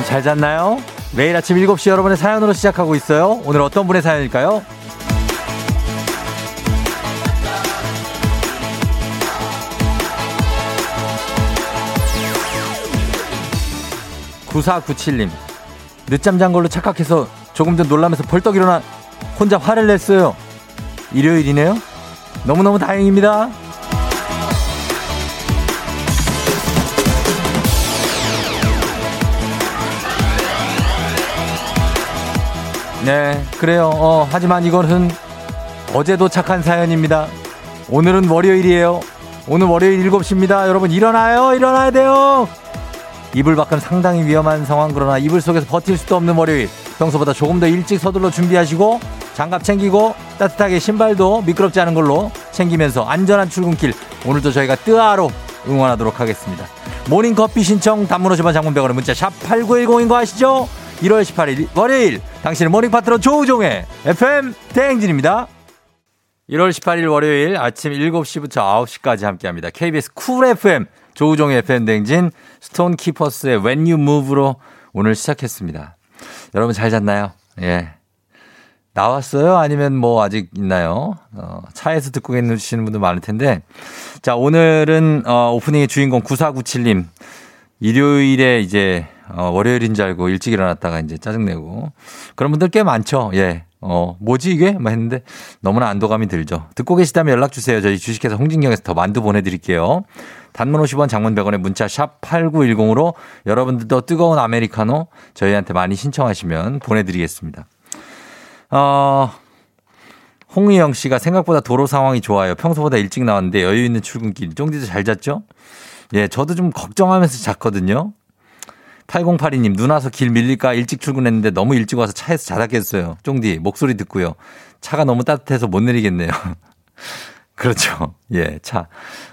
여러분 잘 잤나요? 매일 아침 7시 여러분의 사연으로 시작하고 있어요. 오늘 어떤 분의 사연일까요? 9497님. 늦잠 잔 걸로 착각해서 조금 전 놀라면서 벌떡 일어나 혼자 화를 냈어요. 일요일이네요? 너무너무 다행입니다. 네, 그래요. 어, 하지만 이것은 어제도 착한 사연입니다. 오늘은 월요일이에요. 오늘 월요일 7시입니다. 여러분 일어나요. 일어나야 돼요. 이불 밖은 상당히 위험한 상황 그러나 이불 속에서 버틸 수도 없는 월요일. 평소보다 조금 더 일찍 서둘러 준비하시고 장갑 챙기고 따뜻하게 신발도 미끄럽지 않은 걸로 챙기면서 안전한 출근길 오늘도 저희가 뜨아로 응원하도록 하겠습니다. 모닝커피 신청 단문 50원 장문병원의 문자 샵 8910인 거 아시죠? 1월 18일 월요일 당신의 모닝 파트너 조우종의 FM 대행진입니다. 1월 18일 월요일 아침 7시부터 9시까지 함께합니다. KBS Cool FM 조우종의 FM 대행진 스톤 키퍼스의 When You Move로 오늘 시작했습니다. 여러분 잘 잤나요? 예. 나왔어요? 아니면 뭐 아직 있나요? 어, 차에서 듣고 계시는 분들 많을 텐데. 자, 오늘은 어, 오프닝의 주인공 9497님. 일요일에 이제 어, 월요일인 줄 알고 일찍 일어났다가 이제 짜증내고 그런 분들 꽤 많죠. 예. 어, 뭐지 이게? 막 했는데 너무나 안도감이 들죠. 듣고 계시다면 연락 주세요. 저희 주식회사 홍진경에서 더 만두 보내드릴게요. 단문 50원 장문 100원의 문자 샵 8910으로 여러분들도 뜨거운 아메리카노 저희한테 많이 신청하시면 보내드리겠습니다. 어, 홍의영 씨가 생각보다 도로 상황이 좋아요. 평소보다 일찍 나왔는데 여유 있는 출근길. 쫑디도 잘 잤죠? 예, 저도 좀 걱정하면서 잤거든요. 8082님, 눈 와서 길 밀릴까 일찍 출근했는데 너무 일찍 와서 차에서 자다 깼어요. 쫑디, 목소리 듣고요. 차가 너무 따뜻해서 못 내리겠네요. 그렇죠. 예, 차.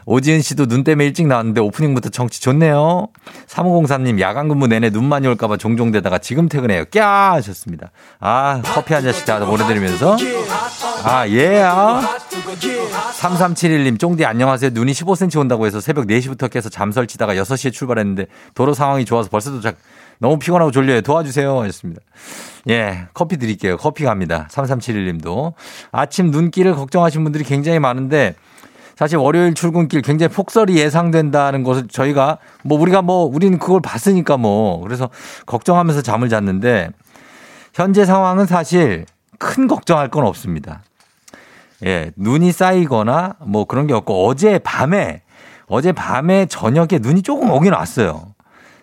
오지은 씨도 눈 때문에 일찍 나왔는데 오프닝부터 정치 좋네요. 3503님, 야간 근무 내내 눈 많이 올까봐 종종 되다가 지금 퇴근해요. 꺄! 하셨습니다. 아, 커피 한 잔씩 다 보내드리면서. 아, 예, 아. 3371님, 쫑디 안녕하세요. 눈이 15cm 온다고 해서 새벽 4시부터 깨서 잠 설 치다가 6시에 출발했는데 도로 상황이 좋아서 벌써 도착. 너무 피곤하고 졸려요. 도와주세요. 하셨습니다. 예, 커피 드릴게요. 커피 갑니다. 3371님도. 아침 눈길을 걱정하시는 분들이 굉장히 많은데 사실 월요일 출근길 굉장히 폭설이 예상된다는 것을 저희가 뭐 우리가 뭐 우리는 그걸 봤으니까 뭐 그래서 걱정하면서 잠을 잤는데 현재 상황은 사실 큰 걱정할 건 없습니다. 예, 눈이 쌓이거나 뭐 그런 게 없고 어제 밤에 어제 밤에 저녁에 눈이 조금 오긴 왔어요.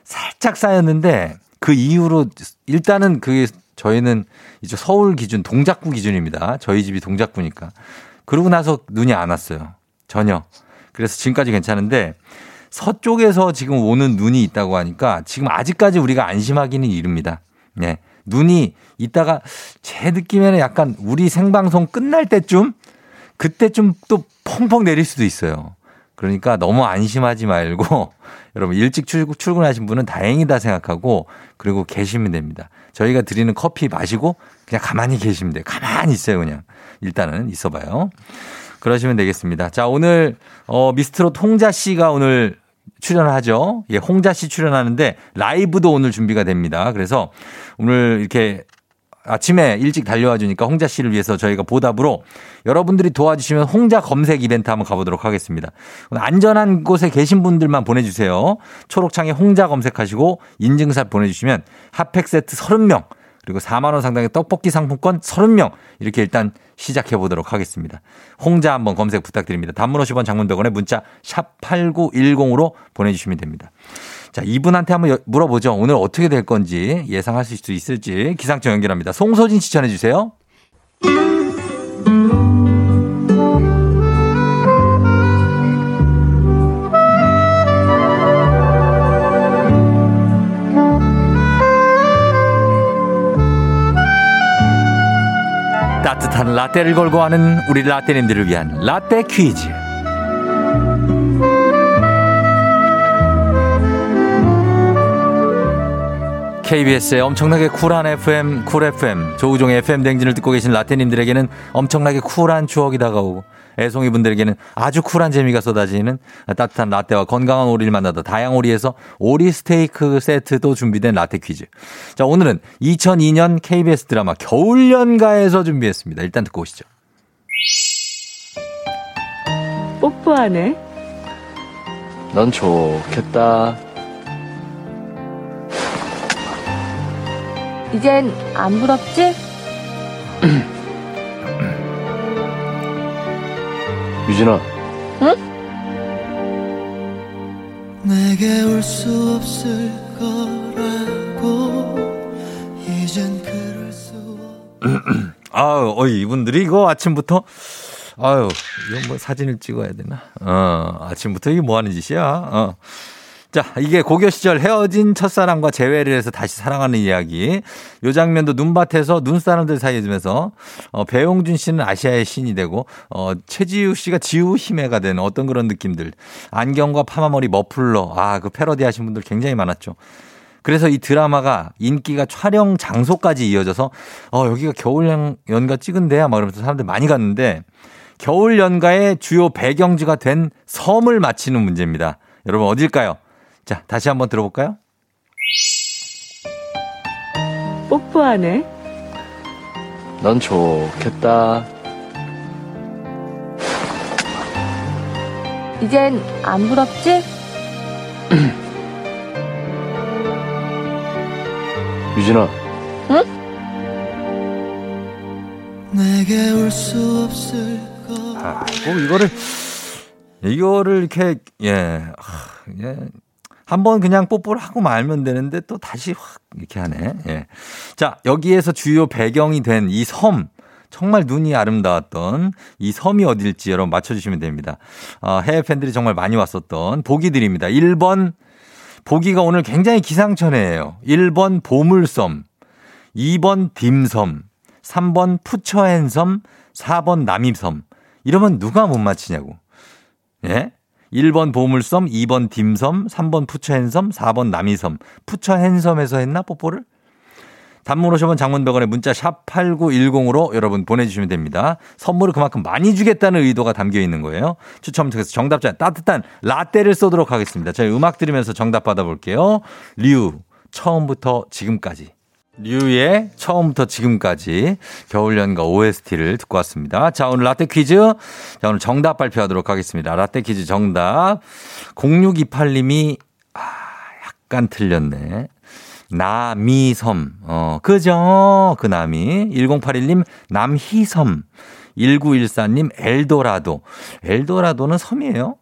살짝 쌓였는데 그 이후로 일단은 그게 저희는 이제 서울 기준 동작구 기준입니다. 저희 집이 동작구니까. 그러고 나서 눈이 안 왔어요. 전혀. 그래서 지금까지 괜찮은데 서쪽에서 지금 오는 눈이 있다고 하니까 지금 아직까지 우리가 안심하기는 이릅니다. 네. 눈이 이따가 제 느낌에는 약간 우리 생방송 끝날 때쯤 그때쯤 또 펑펑 내릴 수도 있어요. 그러니까 너무 안심하지 말고 여러분 일찍 출근하신 분은 다행이다 생각하고 그리고 계시면 됩니다. 저희가 드리는 커피 마시고 그냥 가만히 계시면 돼요. 가만히 있어요 그냥. 일단은 있어 봐요. 그러시면 되겠습니다. 자 오늘 어 미스트롯 홍자 씨가 오늘 출연하죠. 예, 홍자 씨 출연하는데 라이브도 오늘 준비가 됩니다. 그래서 오늘 이렇게 아침에 일찍 달려와 주니까 홍자 씨를 위해서 저희가 보답으로 여러분들이 도와주시면 홍자 검색 이벤트 한번 가보도록 하겠습니다. 안전한 곳에 계신 분들만 보내주세요. 초록창에 홍자 검색하시고 인증샷 보내주시면 핫팩 세트 30명 그리고 4만원 상당의 떡볶이 상품권 30명 이렇게 일단 시작해 보도록 하겠습니다. 홍자 한번 검색 부탁드립니다. 단문 50원 장문 100원에 문자 샵 8910으로 보내주시면 됩니다. 자, 이분한테 한번 물어보죠. 오늘 어떻게 될 건지 예상하실 수 있을지 기상청 연결합니다. 송소진 추천해 주세요. 따뜻한 라떼를 걸고 하는 우리 라떼님들을 위한 라떼 퀴즈. KBS의 엄청나게 쿨한 FM, 쿨 FM, 조우종의 FM 댕진을 듣고 계신 라떼님들에게는 엄청나게 쿨한 추억이 다가오고 애송이 분들에게는 아주 쿨한 재미가 쏟아지는 따뜻한 라떼와 건강한 오리를 만나다 다향오리에서 오리 스테이크 세트도 준비된 라떼 퀴즈. 자, 오늘은 2002년 KBS 드라마 겨울연가에서 준비했습니다. 일단 듣고 오시죠. 뽀뽀하네. 넌 좋겠다. 이젠 안 부럽지? 유진아, 내게 올 수 없을 거라고 이젠 그럴 수 없... 아유, 어이, 이분들이 이거 아침부터 아유, 이거 뭐 사진을 찍어야 되나? 어, 아침부터 이게 뭐 하는 짓이야? 어. 자, 이게 고교 시절 헤어진 첫사랑과 재회를 해서 다시 사랑하는 이야기. 요 장면도 눈밭에서 눈사람들 사이에 두면서 어, 배용준 씨는 아시아의 신이 되고 어, 최지우 씨가 지우 힘해가 되는 어떤 그런 느낌들. 안경과 파마머리 머플러. 아, 그 패러디 하신 분들 굉장히 많았죠. 그래서 이 드라마가 인기가 촬영 장소까지 이어져서 어, 여기가 겨울 연가 찍은 데야 막 이러면서 사람들 많이 갔는데 겨울 연가의 주요 배경지가 된 섬을 맞히는 문제입니다. 여러분 어딜까요? 자, 다시 한번 들어볼까요? 뽀뽀하네. 넌 좋겠다. 이젠 안 부럽지? 유진아, 내게 올 수 없을 거 아, 꼭 이거를 이거를 이렇게 예, 아, 예. 한번 그냥 뽀뽀를 하고 말면 되는데 또 다시 확 이렇게 하네. 예. 자, 여기에서 주요 배경이 된 이 섬. 정말 눈이 아름다웠던 이 섬이 어딜지 여러분 맞춰주시면 됩니다. 어, 해외 팬들이 정말 많이 왔었던 보기 드립니다. 1번, 보기가 오늘 굉장히 기상천외예요. 1번 보물섬, 2번 딤섬, 3번 푸처앤섬, 4번 남입섬. 이러면 누가 못 맞히냐고. 예? 1번 보물섬, 2번 딤섬, 3번 푸처핸섬, 4번 남이섬. 푸처핸섬에서 했나 뽀뽀를? 단문 오셔면 장문병원에 문자 샵 8910으로 여러분 보내주시면 됩니다. 선물을 그만큼 많이 주겠다는 의도가 담겨 있는 거예요. 추첨 통해서 정답자 따뜻한 라떼를 쏘도록 하겠습니다. 저희 음악 들으면서 정답 받아볼게요. 류, 처음부터 지금까지. 류의 처음부터 지금까지 겨울연가 OST를 듣고 왔습니다. 자, 오늘 라떼 퀴즈. 자, 오늘 정답 발표하도록 하겠습니다. 라떼 퀴즈 정답. 0628님이, 아, 약간 틀렸네. 남이섬. 어, 그죠? 그 남이. 1081님, 남희섬. 1914님, 엘도라도. 엘도라도는 섬이에요?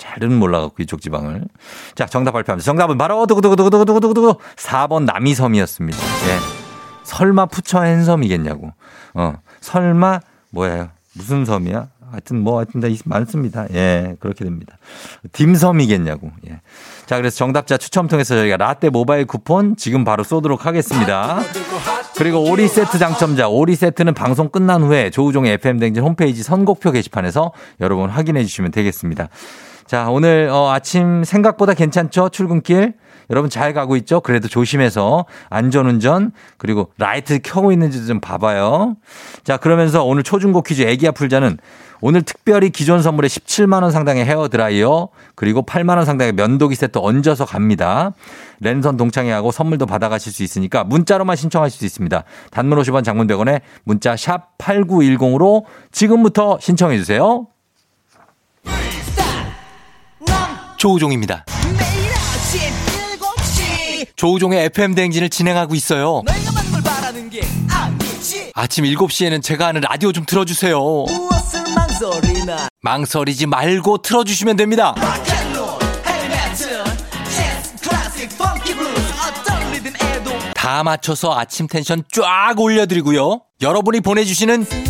잘은 몰라갖고 이쪽 지방을. 자, 정답 발표합니다. 정답은 바로 두구두구두구두구두구두구 4번 남이섬이었습니다. 예. 설마 푸처 앤섬이겠냐고. 어, 설마 뭐예요? 무슨 섬이야? 하여튼 뭐 하여튼 다 많습니다. 예, 그렇게 됩니다. 딤섬이겠냐고. 예. 자, 그래서 정답자 추첨 통해서 저희가 라떼 모바일 쿠폰 지금 바로 쏘도록 하겠습니다. 그리고 오리 세트 당첨자, 오리 세트는 방송 끝난 후에 조우종의 FM댕진 홈페이지 선곡표 게시판에서 여러분 확인해 주시면 되겠습니다. 자, 오늘 어, 아침 생각보다 괜찮죠? 출근길. 여러분 잘 가고 있죠? 그래도 조심해서 안전운전 그리고 라이트 켜고 있는지 좀 봐봐요. 자, 그러면서 오늘 초중고 퀴즈 애기야 풀자는 오늘 특별히 기존 선물에 17만 원 상당의 헤어 드라이어 그리고 8만 원 상당의 면도기 세트 얹어서 갑니다. 랜선 동창회하고 선물도 받아가실 수 있으니까 문자로만 신청하실 수 있습니다. 단문 50원 장문 100원에 문자 샵 8910으로 지금부터 신청해 주세요. 조우종입니다. 매일 아침 7시 조우종의 FM 대행진을 진행하고 있어요. 아침 7시에는 제가 하는 라디오 좀 틀어주세요. 망설이지 말고 틀어주시면 됩니다. 다 맞춰서 아침 텐션 쫙 올려드리고요. 여러분이 보내주시는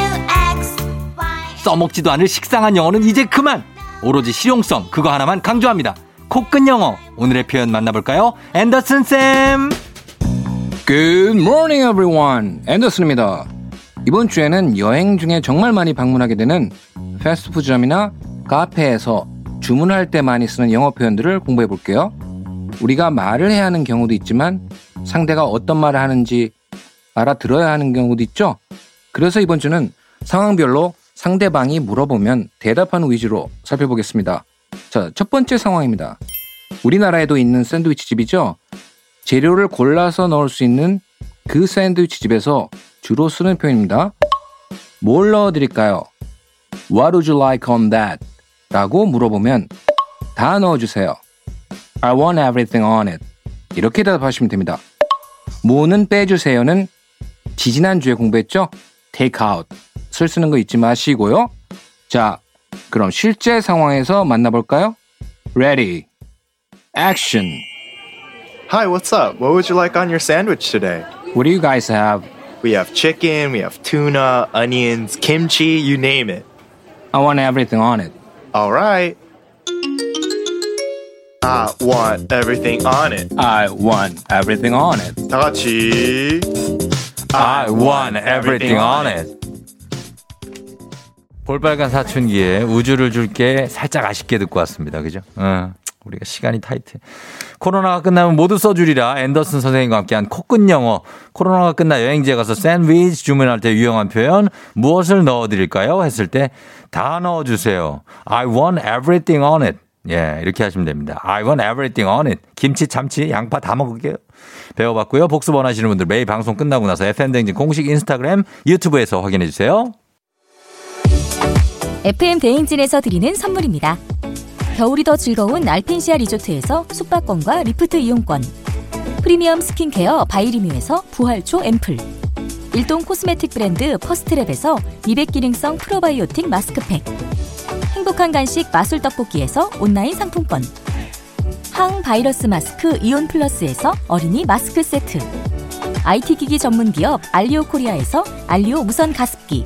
써먹지도 않을 식상한 영어는 이제 그만. 오로지 실용성 그거 하나만 강조합니다. 코끝 영어 오늘의 표현 만나볼까요? 앤더슨 쌤. Good morning, everyone. 앤더슨입니다. 이번 주에는 여행 중에 정말 많이 방문하게 되는 패스트푸드점이나 카페에서 주문할 때 많이 쓰는 영어 표현들을 공부해 볼게요. 우리가 말을 해야 하는 경우도 있지만 상대가 어떤 말을 하는지 알아들어야 하는 경우도 있죠. 그래서 이번 주는 상황별로 상대방이 물어보면 대답하는 위주로 살펴보겠습니다. 자, 첫 번째 상황입니다. 우리나라에도 있는 샌드위치 집이죠. 재료를 골라서 넣을 수 있는 그 샌드위치 집에서 주로 쓰는 표현입니다. 뭘 넣어드릴까요? What would you like on that? 라고 물어보면 다 넣어주세요. I want everything on it. 이렇게 대답하시면 됩니다. 뭐는 빼주세요는 지지난주에 공부했죠? take out. 쓸 쓰는 거 잊지 마시고요. 자, 그럼 실제 상황에서 만나볼까요? Ready. Action. Hi, what's up? What would you like on your sandwich today? What do you guys have? We have chicken, we have tuna, onions, kimchi, you name it. I want everything on it. All right. I want everything on it. I want everything on it. 다 같이. I want everything on it. 볼빨간 사춘기에 우주를 줄게 살짝 아쉽게 듣고 왔습니다. 그죠? 어, 우리가 시간이 타이트. 코로나가 끝나면 모두 써주리라 앤더슨 선생님과 함께한 코끝 영어. 코로나가 끝나 여행지에 가서 샌드위치 주문할 때 유용한 표현 무엇을 넣어드릴까요? 했을 때 다 넣어주세요. I want everything on it. 예, 이렇게 하시면 됩니다. I want everything on it. 김치, 참치, 양파 다 먹을게요. 배워봤고요. 복습 원하시는 분들 매일 방송 끝나고 나서 FM댕진 공식 인스타그램, 유튜브에서 확인해 주세요. FM 대행진에서 드리는 선물입니다. 겨울이 더 즐거운 알펜시아 리조트에서 숙박권과 리프트 이용권. 프리미엄 스킨케어 바이리뮤에서 부활초 앰플. 일동 코스메틱 브랜드 퍼스트랩에서 미백 기능성 프로바이오틱 마스크팩. 행복한 간식 마술 떡볶이에서 온라인 상품권. 항바이러스 마스크 이온 플러스에서 어린이 마스크 세트. IT 기기 전문 기업 알리오 코리아에서 알리오 무선 가습기.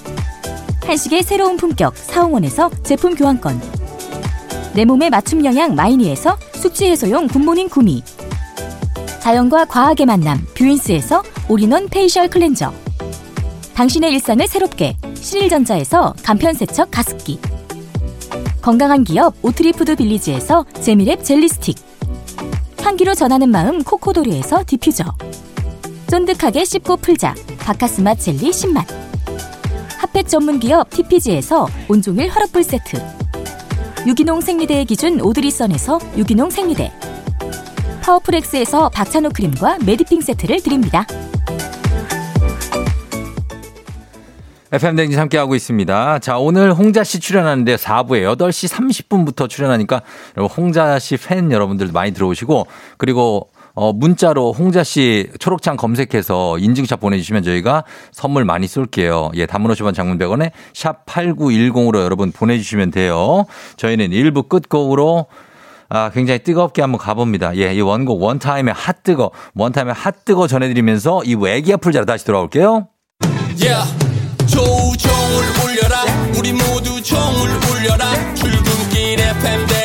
한식의 새로운 품격 사옹원에서 제품 교환권. 내 몸에 맞춤 영양 마이니에서 숙취 해소용 굿모닝 구미. 자연과 과학의 만남 뷰인스에서 올인원 페이셜 클렌저. 당신의 일상을 새롭게 신일전자에서 간편세척 가습기. 건강한 기업 오트리푸드 빌리지에서 재미랩 젤리 스틱. 향기로 전하는 마음 코코도리에서 디퓨저. 쫀득하게 씹고 풀자. 박카스맛 젤리 10만 핫팩 전문 기업 TPG에서 온종일 화롯불 세트. 유기농 생리대의 기준 오드리선에서 유기농 생리대. 파워풀엑스에서 박찬호 크림과 메디핑 세트를 드립니다. FM 댕진 함께하고 있습니다. 자, 오늘 홍자 씨 출연하는데 4부에 8시 30분부터 출연하니까 홍자 씨 팬 여러분들 많이 들어오시고 그리고 어, 문자로 홍자 씨 초록창 검색해서 인증샷 보내주시면 저희가 선물 많이 쏠게요. 예, 단문 50원 장문 100원에 샵 8910으로 여러분 보내주시면 돼요. 저희는 1부 끝곡으로 아, 굉장히 뜨겁게 한번 가봅니다. 예, 이 원곡 원타임의 핫 뜨거, 원타임의 핫 뜨거 전해드리면서 2부 애기 아플 자로 다시 돌아올게요. Yeah. 조종을 울려라 우리 모두 종을 울려라 출근길 FM 대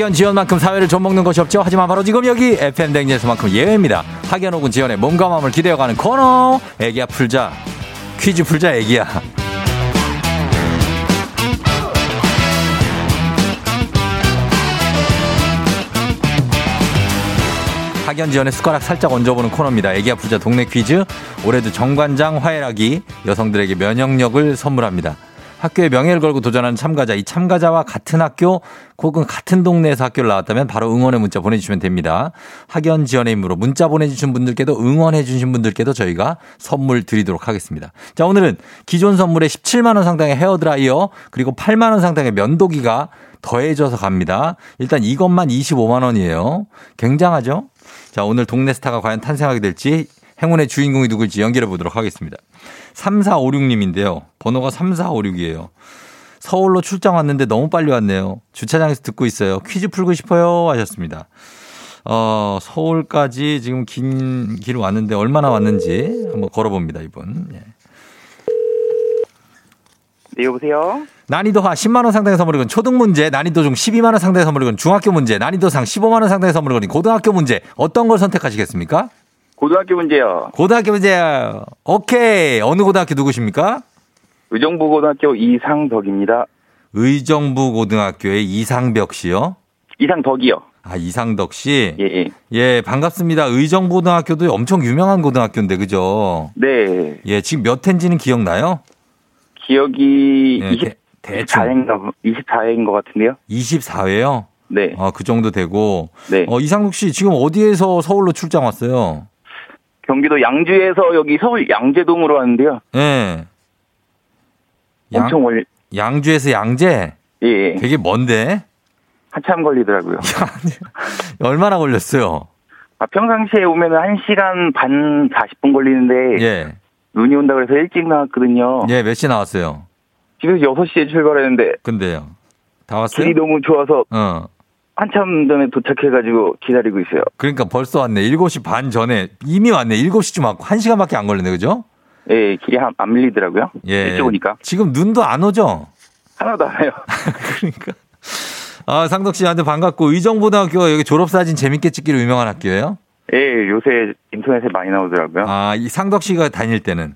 학연 지연만큼 사회를 좀먹는 것이 없죠. 하지만 바로 지금 여기 FM 댕지에서만큼 예외입니다. 학연 혹은 지연의 몸과 마음을 기대어가는 코너. 애기야 풀자. 퀴즈 풀자 애기야. 학연 지연의 숟가락 살짝 얹어보는 코너입니다. 애기야 풀자 동네 퀴즈. 올해도 정관장 화해락이 여성들에게 면역력을 선물합니다. 학교의 명예를 걸고 도전하는 참가자, 이 참가자와 같은 학교 혹은 같은 동네에서 학교를 나왔다면 바로 응원의 문자 보내주시면 됩니다. 학연 지원의 힘으로 문자 보내주신 분들께도 응원해주신 분들께도 저희가 선물 드리도록 하겠습니다. 자, 오늘은 기존 선물에 17만원 상당의 헤어드라이어 그리고 8만원 상당의 면도기가 더해져서 갑니다. 일단 이것만 25만원이에요. 굉장하죠? 자, 오늘 동네 스타가 과연 탄생하게 될지 행운의 주인공이 누굴지 연결해 보도록 하겠습니다. 3456님인데요. 번호가 3456이에요. 서울로 출장 왔는데 너무 빨리 왔네요. 주차장에서 듣고 있어요. 퀴즈 풀고 싶어요. 하셨습니다. 어, 서울까지 지금 긴 길 왔는데 얼마나 왔는지 한번 걸어봅니다, 이분. 예. 네, 여보세요? 난이도 하 10만원 상당의 선물이 건 초등 문제, 난이도 중 12만원 상당의 선물이 건 중학교 문제, 난이도 상 15만원 상당의 선물이 건 고등학교 문제. 어떤 걸 선택하시겠습니까? 고등학교 문제요. 고등학교 문제요. 오케이. 어느 고등학교 누구십니까? 의정부 고등학교 이상덕입니다. 의정부 고등학교의 이상벽 씨요. 이상덕이요. 아, 이상덕 씨. 예, 예. 예, 반갑습니다. 의정부 고등학교도 엄청 유명한 고등학교인데, 그죠? 네. 예, 지금 몇 회인지는 기억나요? 기억이 예, 20, 대, 대충 24회인가, 24회인 것 같은데요? 24회요? 네. 아, 그 정도 되고. 네. 어, 이상덕 씨 지금 어디에서 서울로 출장 왔어요? 경기도 양주에서 여기 서울 양재동으로 왔는데요. 예. 양, 엄청 멀리, 양주에서 양재? 예, 예. 되게 먼데? 한참 걸리더라고요. 얼마나 걸렸어요? 아, 평상시에 오면 1시간 반 40분 걸리는데, 예. 눈이 온다 그래서 일찍 나왔거든요. 예, 몇 시 나왔어요? 집에서 6시에 출발했는데, 근데요. 다 왔어요? 길이 너무 좋아서 어. 한참 전에 도착해가지고 기다리고 있어요. 그러니까 벌써 왔네. 7시 반 전에 이미 왔네. 7시쯤 왔고 1시간밖에 안 걸렸네. 그죠? 예, 길이 한- 안 밀리더라고요. 예. 일찍 오니까. 지금 눈도 안 오죠? 하나도 안 해요. 그러니까. 아, 상덕 씨한테 반갑고 의정고등학교가 여기 졸업사진 재밌게 찍기로 유명한 학교예요? 예, 요새 인터넷에 많이 나오더라고요. 아, 이 상덕 씨가 다닐 때는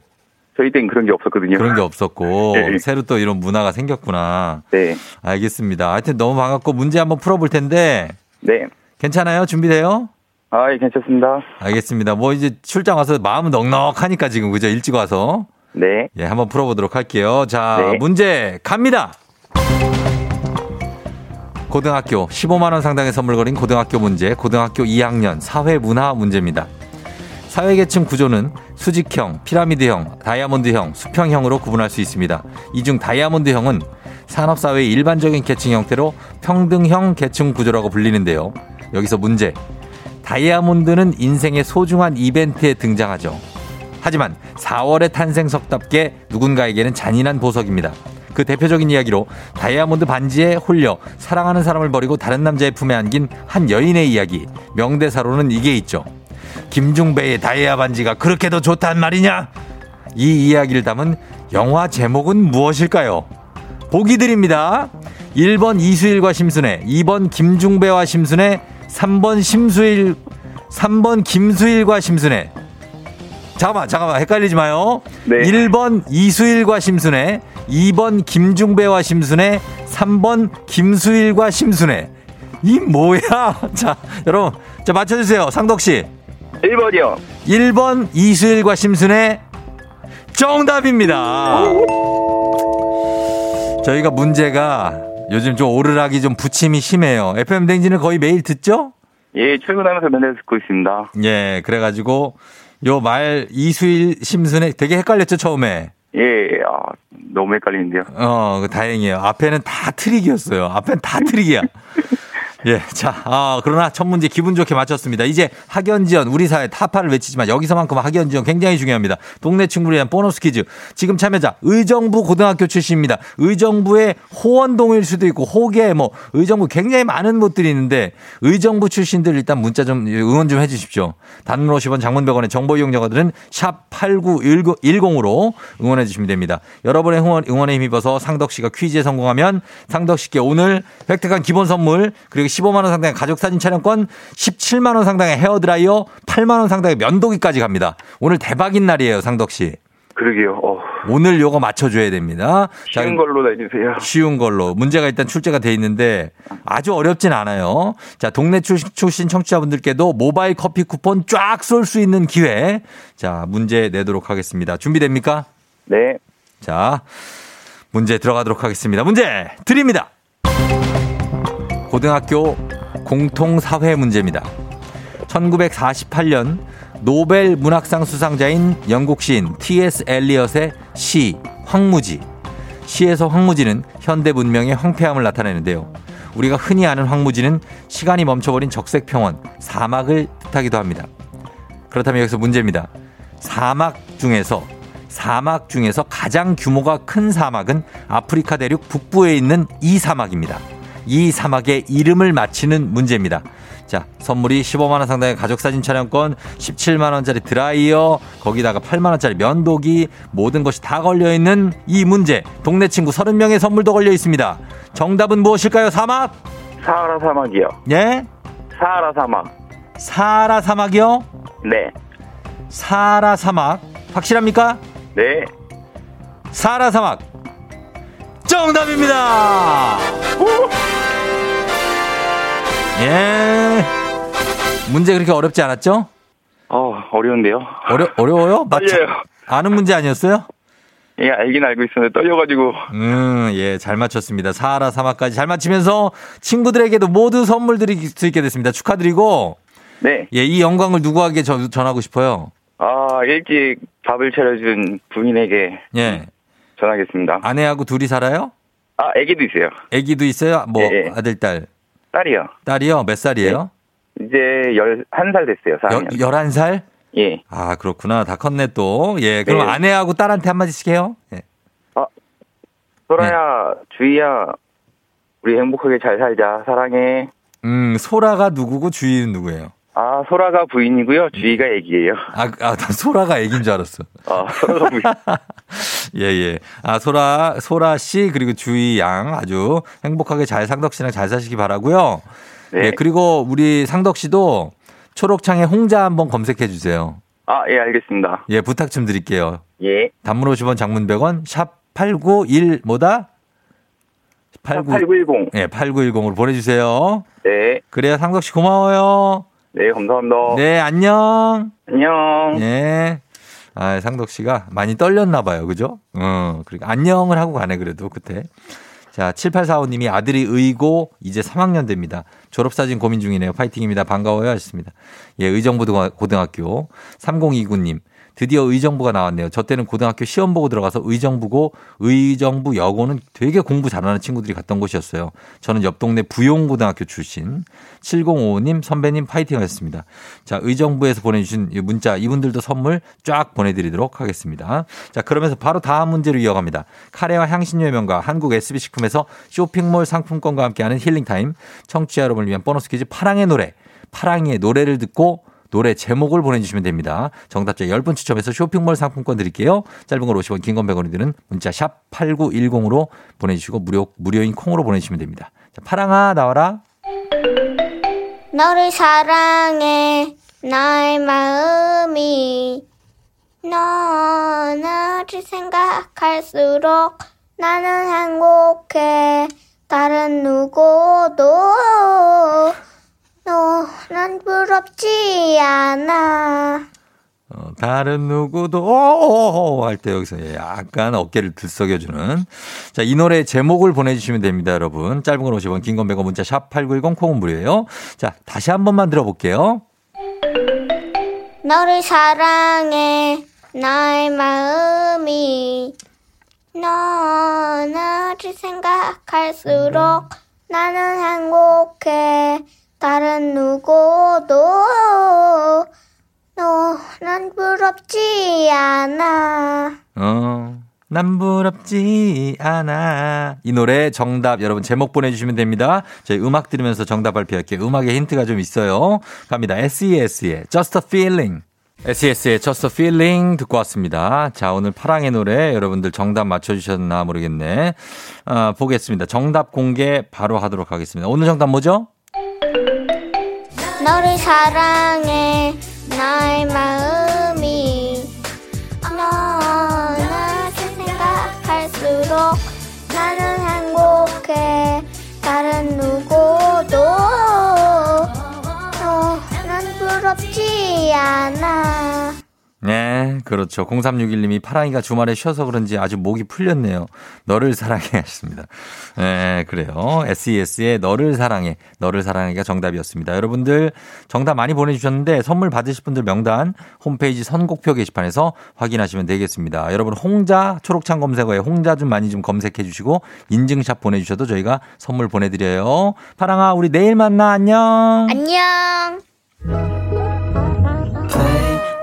저희 땐 그런 게 없었거든요. 그런 게 없었고 예. 새로 또 이런 문화가 생겼구나. 네, 알겠습니다. 하여튼 너무 반갑고 문제 한번 풀어볼 텐데 네. 괜찮아요? 준비돼요? 아, 예, 괜찮습니다. 알겠습니다. 뭐 이제 출장 와서 마음은 넉넉하니까 지금 그죠? 일찍 와서 네, 예, 한번 풀어보도록 할게요. 자, 네. 문제 갑니다. 고등학교 15만 원 상당의 선물 걸린 고등학교 문제, 고등학교 2학년 사회 문화 문제입니다. 사회계층 구조는 수직형, 피라미드형, 다이아몬드형, 수평형으로 구분할 수 있습니다. 이 중 다이아몬드형은 산업사회의 일반적인 계층 형태로 평등형 계층 구조라고 불리는데요. 여기서 문제. 다이아몬드는 인생의 소중한 이벤트에 등장하죠. 하지만 4월의 탄생석답게 누군가에게는 잔인한 보석입니다. 그 대표적인 이야기로 다이아몬드 반지에 홀려 사랑하는 사람을 버리고 다른 남자의 품에 안긴 한 여인의 이야기. 명대사로는 이게 있죠. 김중배의 다이아 반지가 그렇게도 좋단 말이냐? 이 이야기를 담은 영화 제목은 무엇일까요? 보기 드립니다. 1번 이수일과 심순애, 2번 김중배와 심순애, 3번 심수일, 3번 김수일과 심순애. 잠깐만, 잠깐만, 헷갈리지 마요. 네. 1번 이수일과 심순애, 2번 김중배와 심순애, 3번 김수일과 심순애. 이 뭐야? 자, 여러분, 자, 맞춰주세요. 상덕 씨. 1번이요. 1번 이수일과 심순의 정답입니다. 저희가 문제가 요즘 좀 오르락이 좀 부침이 심해요. FM 댕진을 거의 매일 듣죠? 예, 출근하면서 맨날 듣고 있습니다. 예, 그래가지고 요 말 이수일 심순의 되게 헷갈렸죠 처음에. 예, 아, 너무 헷갈리는데요. 어, 그 다행이에요. 앞에는 다 트릭이었어요. 앞에는 다 트릭이야. 예, 자, 아, 그러나 첫 문제 기분 좋게 맞췄습니다. 이제 학연지원, 우리 사회 타파를 외치지만 여기서만큼 학연지원 굉장히 중요합니다. 동네 친구를 위한 보너스 퀴즈. 지금 참여자, 의정부 고등학교 출신입니다. 의정부의 호원동일 수도 있고, 호계, 뭐, 의정부 굉장히 많은 곳들이 있는데, 의정부 출신들 일단 문자 좀 응원 좀 해주십시오. 단문 50원 장문 100원의 정보 이용자들은 샵 8910으로 응원해 주시면 됩니다. 여러분의 응원, 응원에 힘입어서 상덕 씨가 퀴즈에 성공하면 상덕 씨께 오늘 획득한 기본 선물 그리고 15만원 상당의 가족사진 촬영권, 17만원 상당의 헤어드라이어, 8만원 상당의 면도기까지 갑니다. 오늘 대박인 날이에요, 상덕씨. 그러게요. 어, 오늘 요거 맞춰줘야 됩니다. 자, 쉬운 걸로 내주세요. 쉬운 걸로. 문제가 일단 출제가 돼 있는데 아주 어렵진 않아요. 자, 동네 출신, 출신 청취자분들께도 모바일 커피 쿠폰 쫙 쏠 수 있는 기회. 자, 문제 내도록 하겠습니다. 준비됩니까? 네. 자, 문제 들어가도록 하겠습니다. 문제 드립니다. 고등학교 공통사회 문제입니다. 1948년 노벨 문학상 수상자인 영국 시인 T.S. 엘리엇의 시 황무지. 시에서 황무지는 현대 문명의 황폐함을 나타내는데요. 우리가 흔히 아는 황무지는 시간이 멈춰버린 적색 평원, 사막을 뜻하기도 합니다. 그렇다면 여기서 문제입니다. 사막 중에서 사막 중에서 가장 규모가 큰 사막은 아프리카 대륙 북부에 있는 이 사막입니다. 이 사막의 이름을 맞히는 문제입니다. 자, 선물이 15만원 상당의 가족사진 촬영권, 17만원짜리 드라이어, 거기다가 8만원짜리 면도기, 모든 것이 다 걸려있는 이 문제. 동네 친구 30명의 선물도 걸려 있습니다. 정답은 무엇일까요? 사막? 사하라 사막이요. 예? 사하라 사막. 사하라 사막이요? 네. 사하라 사막. 확실합니까? 네. 사하라 사막. 정답입니다! 예. 문제 그렇게 어렵지 않았죠? 어, 어려운데요. 어려, 어려워요? 맞죠? 아는 문제 아니었어요? 예, 알긴 알고 있었는데 떨려가지고. 음, 예, 잘 맞췄습니다. 사하라 사막까지 잘 맞히면서 친구들에게도 모두 선물 드릴 수 있게 됐습니다. 축하드리고, 네. 예, 이 영광을 누구에게 전, 전하고 싶어요? 아, 일찍 밥을 차려준 부인에게 예. 전하겠습니다. 아내하고 둘이 살아요? 아, 애기도 있어요. 아기도 있어요? 뭐, 예, 예. 아들, 딸. 딸이요. 딸이요? 몇 살이에요? 이제 11살 됐어요, 4학년. 여, 11살? 예. 아, 그렇구나. 다 컸네 또. 예, 그럼 네. 아내하고 딸한테 한마디씩 해요? 예. 소라야, 주희야, 우리 행복하게 잘 살자. 사랑해. 음, 소라가 누구고 주희는 누구예요? 아, 소라가 부인이고요. 주희가 애기예요. 아, 아, 나 소라가 애기인 줄 알았어. 아, 소라가 부인. 예, 예. 아, 소라, 소라 씨, 그리고 주희 양 아주 행복하게 잘 상덕 씨랑 잘 사시기 바라고요 네. 예, 그리고 우리 상덕 씨도 초록창에 홍자 한번 검색해 주세요. 아, 예, 알겠습니다. 예, 부탁 좀 드릴게요. 예. 단문 50원 장문 100원, 샵 8910, 뭐다? 89, 8910. 예, 8910으로 보내주세요. 네. 그래요, 상덕 씨 고마워요. 네, 감사합니다. 네, 안녕. 안녕. 예. 아, 상덕 씨가 많이 떨렸나 봐요. 그죠? 어, 그러니까 안녕을 하고 가네 그래도 그때. 자, 7845님이 아들이 의고 이제 3학년 됩니다. 졸업사진 고민 중이네요. 파이팅입니다. 반가워요. 하셨습니다. 예, 의정부 고등학교. 3029님. 드디어 의정부가 나왔네요. 저 때는 고등학교 시험 보고 들어가서 의정부고 의정부 여고는 되게 공부 잘하는 친구들이 갔던 곳이었어요. 저는 옆 동네 부용고등학교 출신. 7055님 선배님 파이팅 하셨습니다. 자, 의정부에서 보내주신 이 문자 이분들도 선물 쫙 보내드리도록 하겠습니다. 자, 그러면서 바로 다음 문제로 이어갑니다. 카레와 향신료의 명가 한국 SB식품에서 쇼핑몰 상품권과 함께하는 힐링타임 청취자 여러분을 위한 보너스 퀴즈 파랑의 노래 파랑이의 노래를 듣고 노래 제목을 보내주시면 됩니다. 정답자 10분 추첨해서 쇼핑몰 상품권 드릴게요. 짧은 걸 50원, 긴 건 100원이 드는 문자 샵 8910으로 보내주시고 무료, 무료인 콩으로 보내주시면 됩니다. 자, 파랑아, 나와라. 너를 사랑해 나의 마음이 너 나를 생각할수록 나는 행복해 다른 누구도 너난 부럽지 않아. 어, 다른 누구도 오오오 할때 여기서 예, 약간 어깨를 들썩여주는. 자 이 노래 제목을 보내주시면 됩니다 여러분. 짧은 건 50원 긴 건 100원 문자 샵 8910 콩은 무료예요. 자 다시 한 번만 들어볼게요. 너를 사랑해. 나의 마음이 너 나를 생각할수록 나는 행복해 다른 누구도 너난 부럽지 않아 어, 난 부럽지 않아. 이 노래 정답 여러분 제목 보내주시면 됩니다. 저희 음악 들으면서 정답 발표할게요. 음악에 힌트가 좀 있어요. 갑니다. SES의 Just a Feeling. SES의 Just a Feeling 듣고 왔습니다. 자, 오늘 파랑의 노래 여러분들 정답 맞춰주셨나 모르겠네. 아, 보겠습니다. 정답 공개 바로 하도록 하겠습니다. 오늘 정답 뭐죠? 너를 사랑해. 나의 마음이 너나 생각할수록 나는 행복해. 다른 누구도 너는 부럽지 않아 네, 그렇죠. 0361님이 파랑이가 주말에 쉬어서 그런지 아주 목이 풀렸네요. 너를 사랑해 하셨습니다. 네, 그래요. SES의 너를 사랑해, 너를 사랑해가 정답이었습니다. 여러분들 정답 많이 보내주셨는데 선물 받으실 분들 명단 홈페이지 선곡표 게시판에서 확인하시면 되겠습니다. 여러분 홍자 초록창 검색어에 홍자 좀 많이 좀 검색해 주시고 인증샷 보내주셔도 저희가 선물 보내드려요. 파랑아, 우리 내일 만나. 안녕. 안녕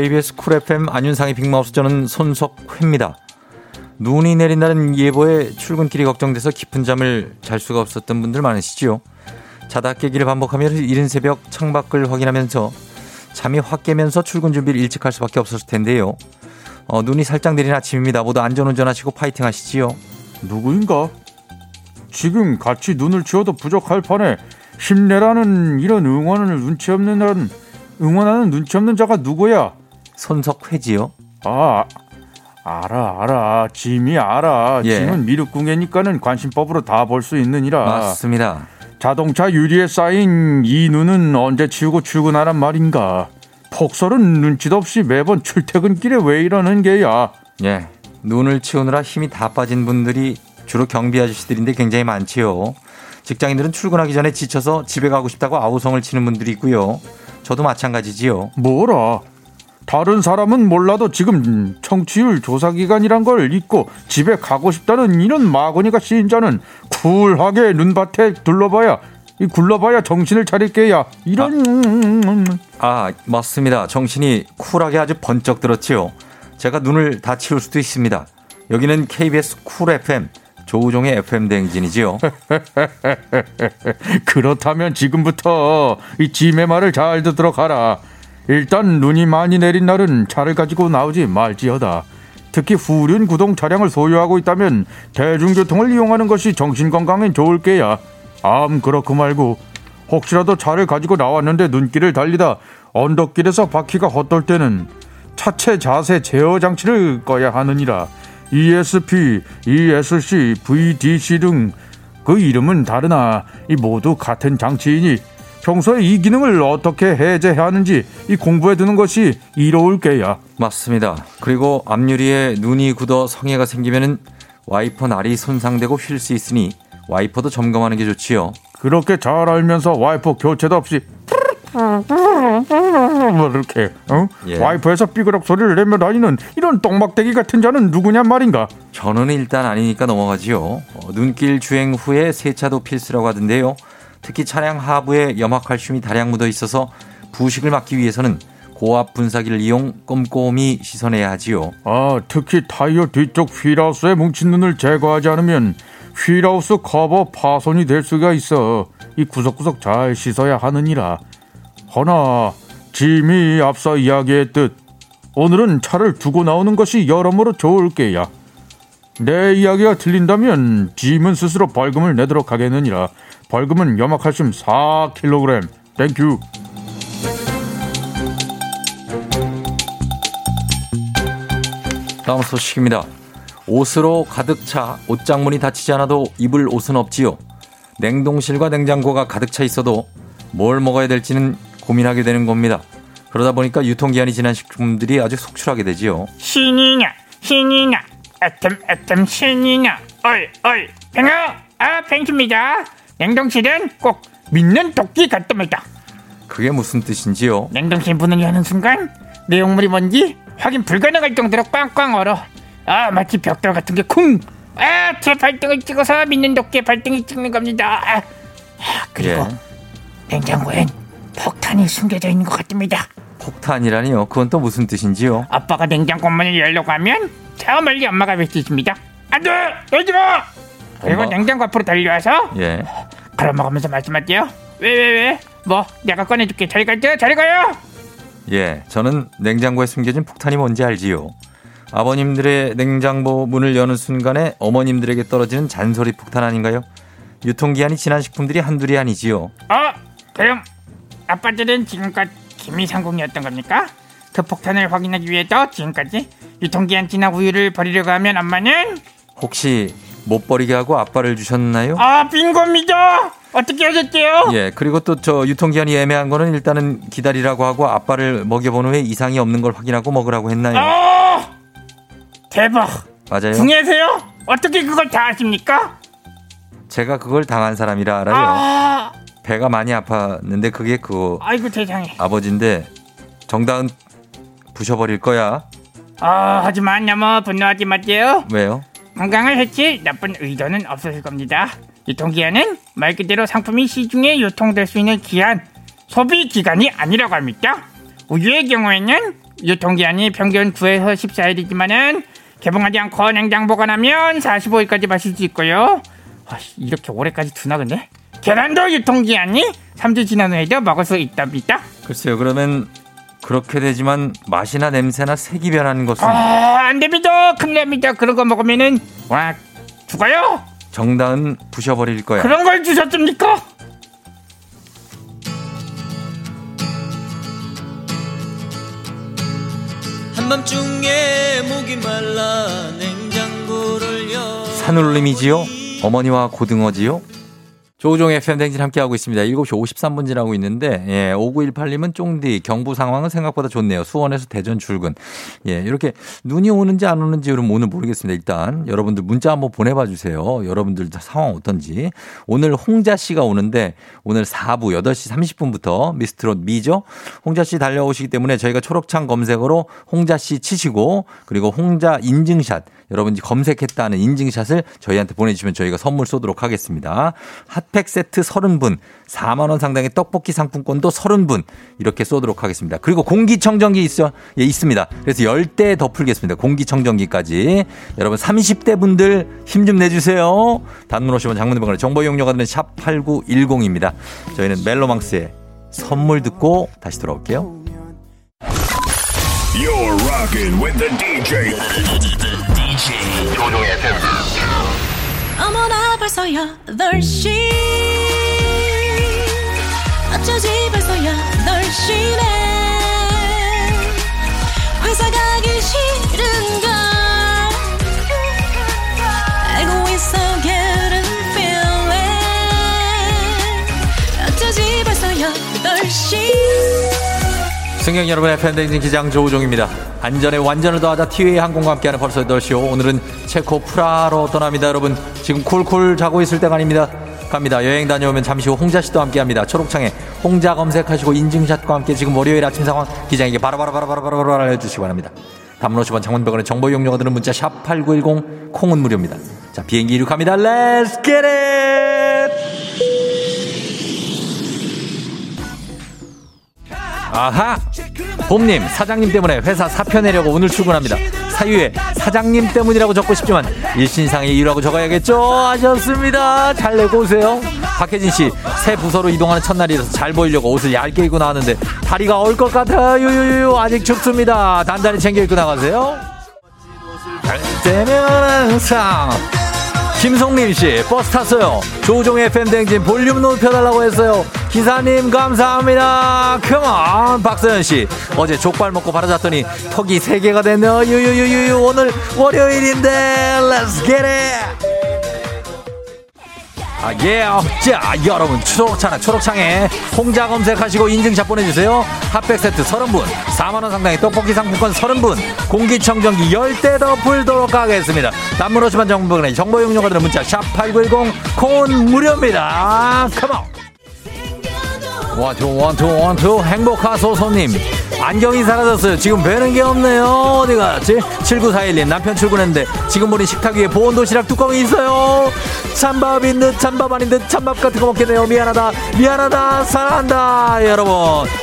KBS 쿨 FM 안윤상의 빅마우스 저는 손석회입니다. 눈이 내린다는 예보에 출근길이 걱정돼서 깊은 잠을 잘 수가 없었던 분들 많으시죠? 자다 깨기를 반복하며 이른 새벽 창밖을 확인하면서 잠이 확 깨면서 출근 준비를 일찍 할 수밖에 없었을 텐데요. 어, 눈이 살짝 내린 아침입니다. 모두 안전운전하시고 파이팅 하시지요. 누구인가? 지금 같이 눈을 치워도 부족할 판에 힘내라는 이런 응원을 눈치 없는 한 응원하는 눈치 없는 자가 누구야? 손석회지요. 아 알아 알아 짐이 알아 예. 짐은 미륵궁예니까는 관심법으로 다 볼 수 있느니라 맞습니다. 자동차 유리에 쌓인 이 눈은 언제 치우고 출근하란 말인가 폭설은 눈치도 없이 매번 출퇴근길에 왜 이러는 게야 예. 눈을 치우느라 힘이 다 빠진 분들이 주로 경비 아저씨들인데 굉장히 많지요. 직장인들은 출근하기 전에 지쳐서 집에 가고 싶다고 아우성을 치는 분들이 있고요. 저도 마찬가지지요. 뭐라 다른 사람은 몰라도 지금 청취율 조사 기간이란 걸 잊고 집에 가고 싶다는 이런 마구니가 시인자는 쿨하게 눈밭에 둘러봐야 이 굴러봐야 정신을 차릴 게야 이런 아, 맞습니다. 정신이 쿨하게 아주 번쩍 들었지요. 제가 눈을 다 치울 수도 있습니다. 여기는 KBS 쿨 FM 조우종의 FM 대행진이지요. 그렇다면 지금부터 이 짐의 말을 잘 듣도록 하라. 일단 눈이 많이 내린 날은 차를 가지고 나오지 말지어다. 특히 후륜 구동 차량을 소유하고 있다면 대중교통을 이용하는 것이 정신 건강엔 좋을 게야. 암 그렇고 말고 혹시라도 차를 가지고 나왔는데 눈길을 달리다 언덕길에서 바퀴가 헛돌 때는 차체 자세 제어 장치를 꺼야 하느니라. ESP, ESC, VDC 등 그 이름은 다르나 이 모두 같은 장치이니 평소에 이 기능을 어떻게 해제해야 하는지 이 공부해 두는 것이 이로울 게야. 맞습니다. 그리고 앞유리에 눈이 굳어 성에가 생기면은 와이퍼 날이 손상되고 휠 수 있으니 와이퍼도 점검하는 게 좋지요. 그렇게 잘 알면서 와이퍼 교체도 없이 뭐 이렇게 어? 예. 와이퍼에서 삐그덕 소리를 내며 다니는 이런 똥막대기 같은 자는 누구냔 말인가? 저는 일단 아니니까 넘어가지요. 어, 눈길 주행 후에 세차도 필수라고 하던데요. 특히 차량 하부에 염화칼슘이 다량 묻어 있어서 부식을 막기 위해서는 고압 분사기를 이용 꼼꼼히 씻어내야 하지요. 아, 특히 타이어 뒤쪽 휠하우스에 뭉친 눈을 제거하지 않으면 휠하우스 커버 파손이 될 수가 있어. 이 구석구석 잘 씻어야 하느니라. 허나 짐이 앞서 이야기했듯 오늘은 차를 두고 나오는 것이 여러모로 좋을 게야. 내 이야기가 틀린다면 짐은 스스로 벌금을 내도록 하겠느니라. 벌금은 염화칼슘 4kg. Thank you. 다음 소식입니다. 옷으로 가득 차 옷장문이 닫히지 않아도 입을 옷은 없지요. 냉동실과 냉장고가 가득 차 있어도 뭘 먹어야 될지는 고민하게 되는 겁니다. 그러다 보니까 유통기한이 지난 식품들이 아주 속출하게 되지요. 신이냐 신이냐 애템 애템 신이냐 얼 얼 뱅아 아 뱅입니다 냉동실은 꼭 믿는 도끼 같답니다 그게 무슨 뜻인지요? 냉동실 문을 여는 순간 내용물이 뭔지 확인 불가능할 정도로 꽝꽝 얼어. 아 마치 벽돌 같은 게 쿵. 아제 발등을 찍어서 믿는 도끼에 발등이 찍는 겁니다. 아, 아, 그리고 예. 냉장고엔 폭탄이 숨겨져 있는 것 같습니다. 폭탄이라니요? 그건 또 무슨 뜻인지요? 아빠가 냉장고 문을 열려고 하면 저 멀리 엄마가 외치십니다. 안돼 열지 마. 그리고 엄마. 냉장고 앞으로 달려와서 예. 걸어먹으면서 말씀하세요. 왜 왜 왜? 뭐 내가 꺼내줄게. 저리 가죠. 저리 가요. 예, 저는 냉장고에 숨겨진 폭탄이 뭔지 알지요. 아버님들의 냉장고 문을 여는 순간에 어머님들에게 떨어지는 잔소리 폭탄 아닌가요? 유통기한이 지난 식품들이 한둘이 아니지요. 어? 그럼 아빠들은 지금껏 기미상궁이었던 겁니까? 그 폭탄을 확인하기 위해서 지금까지 유통기한 지난 우유를 버리려고 하면 엄마는 혹시 못 버리게 하고 아빠를 주셨나요? 아 빙고입니다. 어떻게 하셨대요? 예, 그리고 또 저 유통기한이 애매한 거는 일단은 기다리라고 하고 아빠를 먹여본 후에 이상이 없는 걸 확인하고 먹으라고 했나요? 아 대박. 맞아요. 궁예세요? 어떻게 그걸 다 아십니까? 제가 그걸 당한 사람이라 알아요. 아 배가 많이 아팠는데 그게 그 아이고 세상에. 아버지인데 정다은 부셔버릴 거야. 아 하지만 너무 분노하지 마세요. 왜요? 건강을 해칠 나쁜 의도는 없었을 겁니다. 유통기한은 말 그대로 상품이 시중에 유통될 수 있는 기한, 소비 기간이 아니라고 합니다. 우유의 경우에는 유통기한이 평균 9에서 14일이지만은 개봉하지 않고 냉장 보관하면 45일까지 마실 수 있고요. 아, 이렇게 오래까지 두나 근데? 계란도 유통기한이 3주 지난 후에도 먹을 수 있답니다. 글쎄요. 그러면 그렇게 되지만 맛이나 냄새나 색이 변하는 것은 아, 안 됩니다. 큰일 납니다. 그런 거 먹으면은 와 죽어요. 정다은 부셔버릴 거야. 그런 걸 주셨습니까? 한밤중에 목이 말라 냉장고를 여 산울림이지요? 어머니와 고등어지요? 조우종의 FM댕진 함께하고 있습니다. 7시 53분 지나고 있는데, 예, 5918님은 쫑디, 경부 상황은 생각보다 좋네요. 수원에서 대전 출근. 예, 이렇게 눈이 오는지 안 오는지 여러분 오늘 모르겠습니다. 일단 여러분들 문자 한번 보내봐 주세요. 여러분들 다 상황 어떤지. 오늘 홍자 씨가 오는데, 오늘 4부 8시 30분부터 미스트롯 미죠? 홍자 씨 달려오시기 때문에 저희가 초록창 검색어로 홍자 씨 치시고, 그리고 홍자 인증샷, 여러분이 검색했다는 인증샷을 저희한테 보내주시면 저희가 선물 쏘도록 하겠습니다. 핫팩 세트 30분, 4만원 상당의 떡볶이 상품권도 30분, 이렇게 쏘도록 하겠습니다. 그리고 공기청정기 있어, 예, 있습니다. 그래서 10대 더 풀겠습니다. 공기청정기까지. 여러분 30대 분들 힘 좀 내주세요. 단문 50원 장문병원의 정보 이용료가 드는 샵8910입니다. 저희는 멜로망스의 선물 듣고 다시 돌아올게요. You're rocking with the DJ. DJ 조종의 FM. 어머나 벌써 8시. 어쩌지 벌써 8시네. 회사 가기 싫은걸. 알고 있어 getting feeling 어쩌지 벌써 8시 승객 여러분의 팬데믹 기장 조우종입니다. 안전에 완전을 더하자 티웨이 항공과 함께하는 벌써 8시오. 오늘은 체코 프라하로 떠납니다. 여러분 지금 쿨쿨 자고 있을 때가 아닙니다. 갑니다. 여행 다녀오면 잠시 후 홍자 씨도 함께합니다. 초록창에 홍자 검색하시고 인증샷과 함께 지금 월요일 아침 상황 기장에게 바로바로바로바로바로 알려주시기 바랍니다. 담론 50원 장문병원의 정보 이용료가 드는 문자 샵 8910 콩은 무료입니다. 자 비행기 이륙합니다. Let's get it! 아하! 봄님, 사장님 때문에 회사 사표 내려고 오늘 출근합니다. 사유에 사장님 때문이라고 적고 싶지만 일신상의 이유라고 적어야겠죠? 하셨습니다. 잘 내고 오세요. 박혜진 씨, 새 부서로 이동하는 첫날이라서 잘 보이려고 옷을 얇게 입고 나왔는데 다리가 얼 것 같아요. 유유유, 아직 춥습니다. 단단히 챙겨 입고 나가세요. 갈 때면 항상. 김성림 씨, 버스 탔어요. 조우종의 펨댕진 볼륨 높여달라고 했어요. 기사님, 감사합니다. Come on. 박서연 씨, 어제 족발 먹고 바로 잤더니 턱이 세개가 됐네요. 유유유유유. 오늘 월요일인데, let's. 아, 예, 자, 여러분, 초록창, 초록창에 홍자 검색하시고 인증샷 보내주세요. 핫팩 세트 30분, 4만원 상당의 떡볶이 상품권 30분, 공기청정기 10대 더 풀도록 하겠습니다. 단문 50원 장문 100원의 정보 이용료가 드는 문자, 샵8910, 콩은 무료입니다. 컴온! 원투 원투 원투. 행복하소서님. 안경이 사라졌어요. 지금 뵈는 게 없네요. 어디 갔지? 7941님 남편 출근했는데 지금 보니 식탁 위에 보온 도시락 뚜껑이 있어요. 찬밥인 듯 찬밥 아닌 듯 찬밥 같은 거 먹게 돼요. 미안하다 미안하다. 사랑한다. 여러분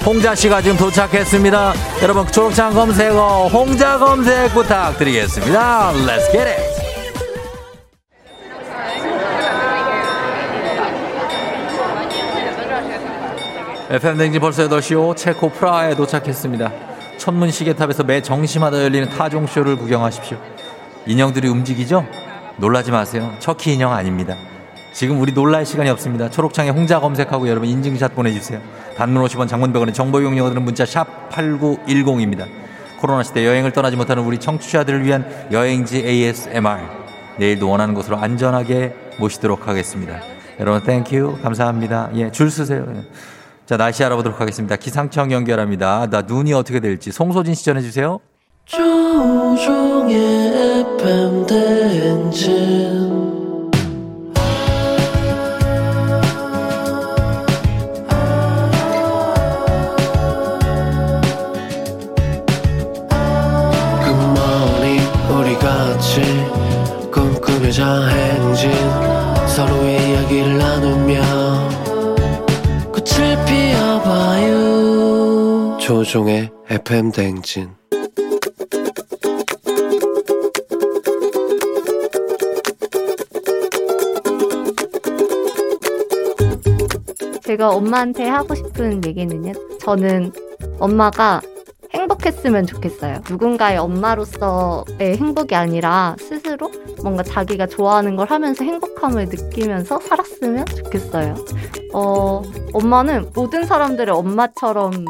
홍자씨가 지금 도착했습니다. 여러분 초록창 검색어 홍자 검색 부탁드리겠습니다. Let's get it FM 댕지 벌써 8시오 체코 프라하에 도착했습니다. 천문 시계탑에서 매 정시마다 열리는 타종쇼를 구경하십시오. 인형들이 움직이죠? 놀라지 마세요. 척키 인형 아닙니다. 지금 우리 놀랄 시간이 없습니다. 초록창에 홍자 검색하고 여러분 인증샷 보내주세요. 단문 50원 장문백원의 정보 이용료 드는 문자 샵 8910입니다. 코로나 시대 여행을 떠나지 못하는 우리 청취자들을 위한 여행지 ASMR. 내일도 원하는 곳으로 안전하게 모시도록 하겠습니다. 여러분 Thank you 감사합니다. 예, 줄 서세요. 예. 자, 날씨 알아보도록 하겠습니다. 기상청 연결합니다. 나 눈이 어떻게 될지 송소진 씨 전해 주세요. 조종의 FM 대행진 조종의 FM 대행진 제가 엄마한테 하고 싶은 얘기는요. 저는 엄마가 행복했으면 좋겠어요. 누군가의 엄마로서의 행복이 아니라 스스로 뭔가 자기가 좋아하는 걸 하면서 행복함을 느끼면서 살았으면 좋겠어요. 어, 엄마는 모든 사람들의 엄마처럼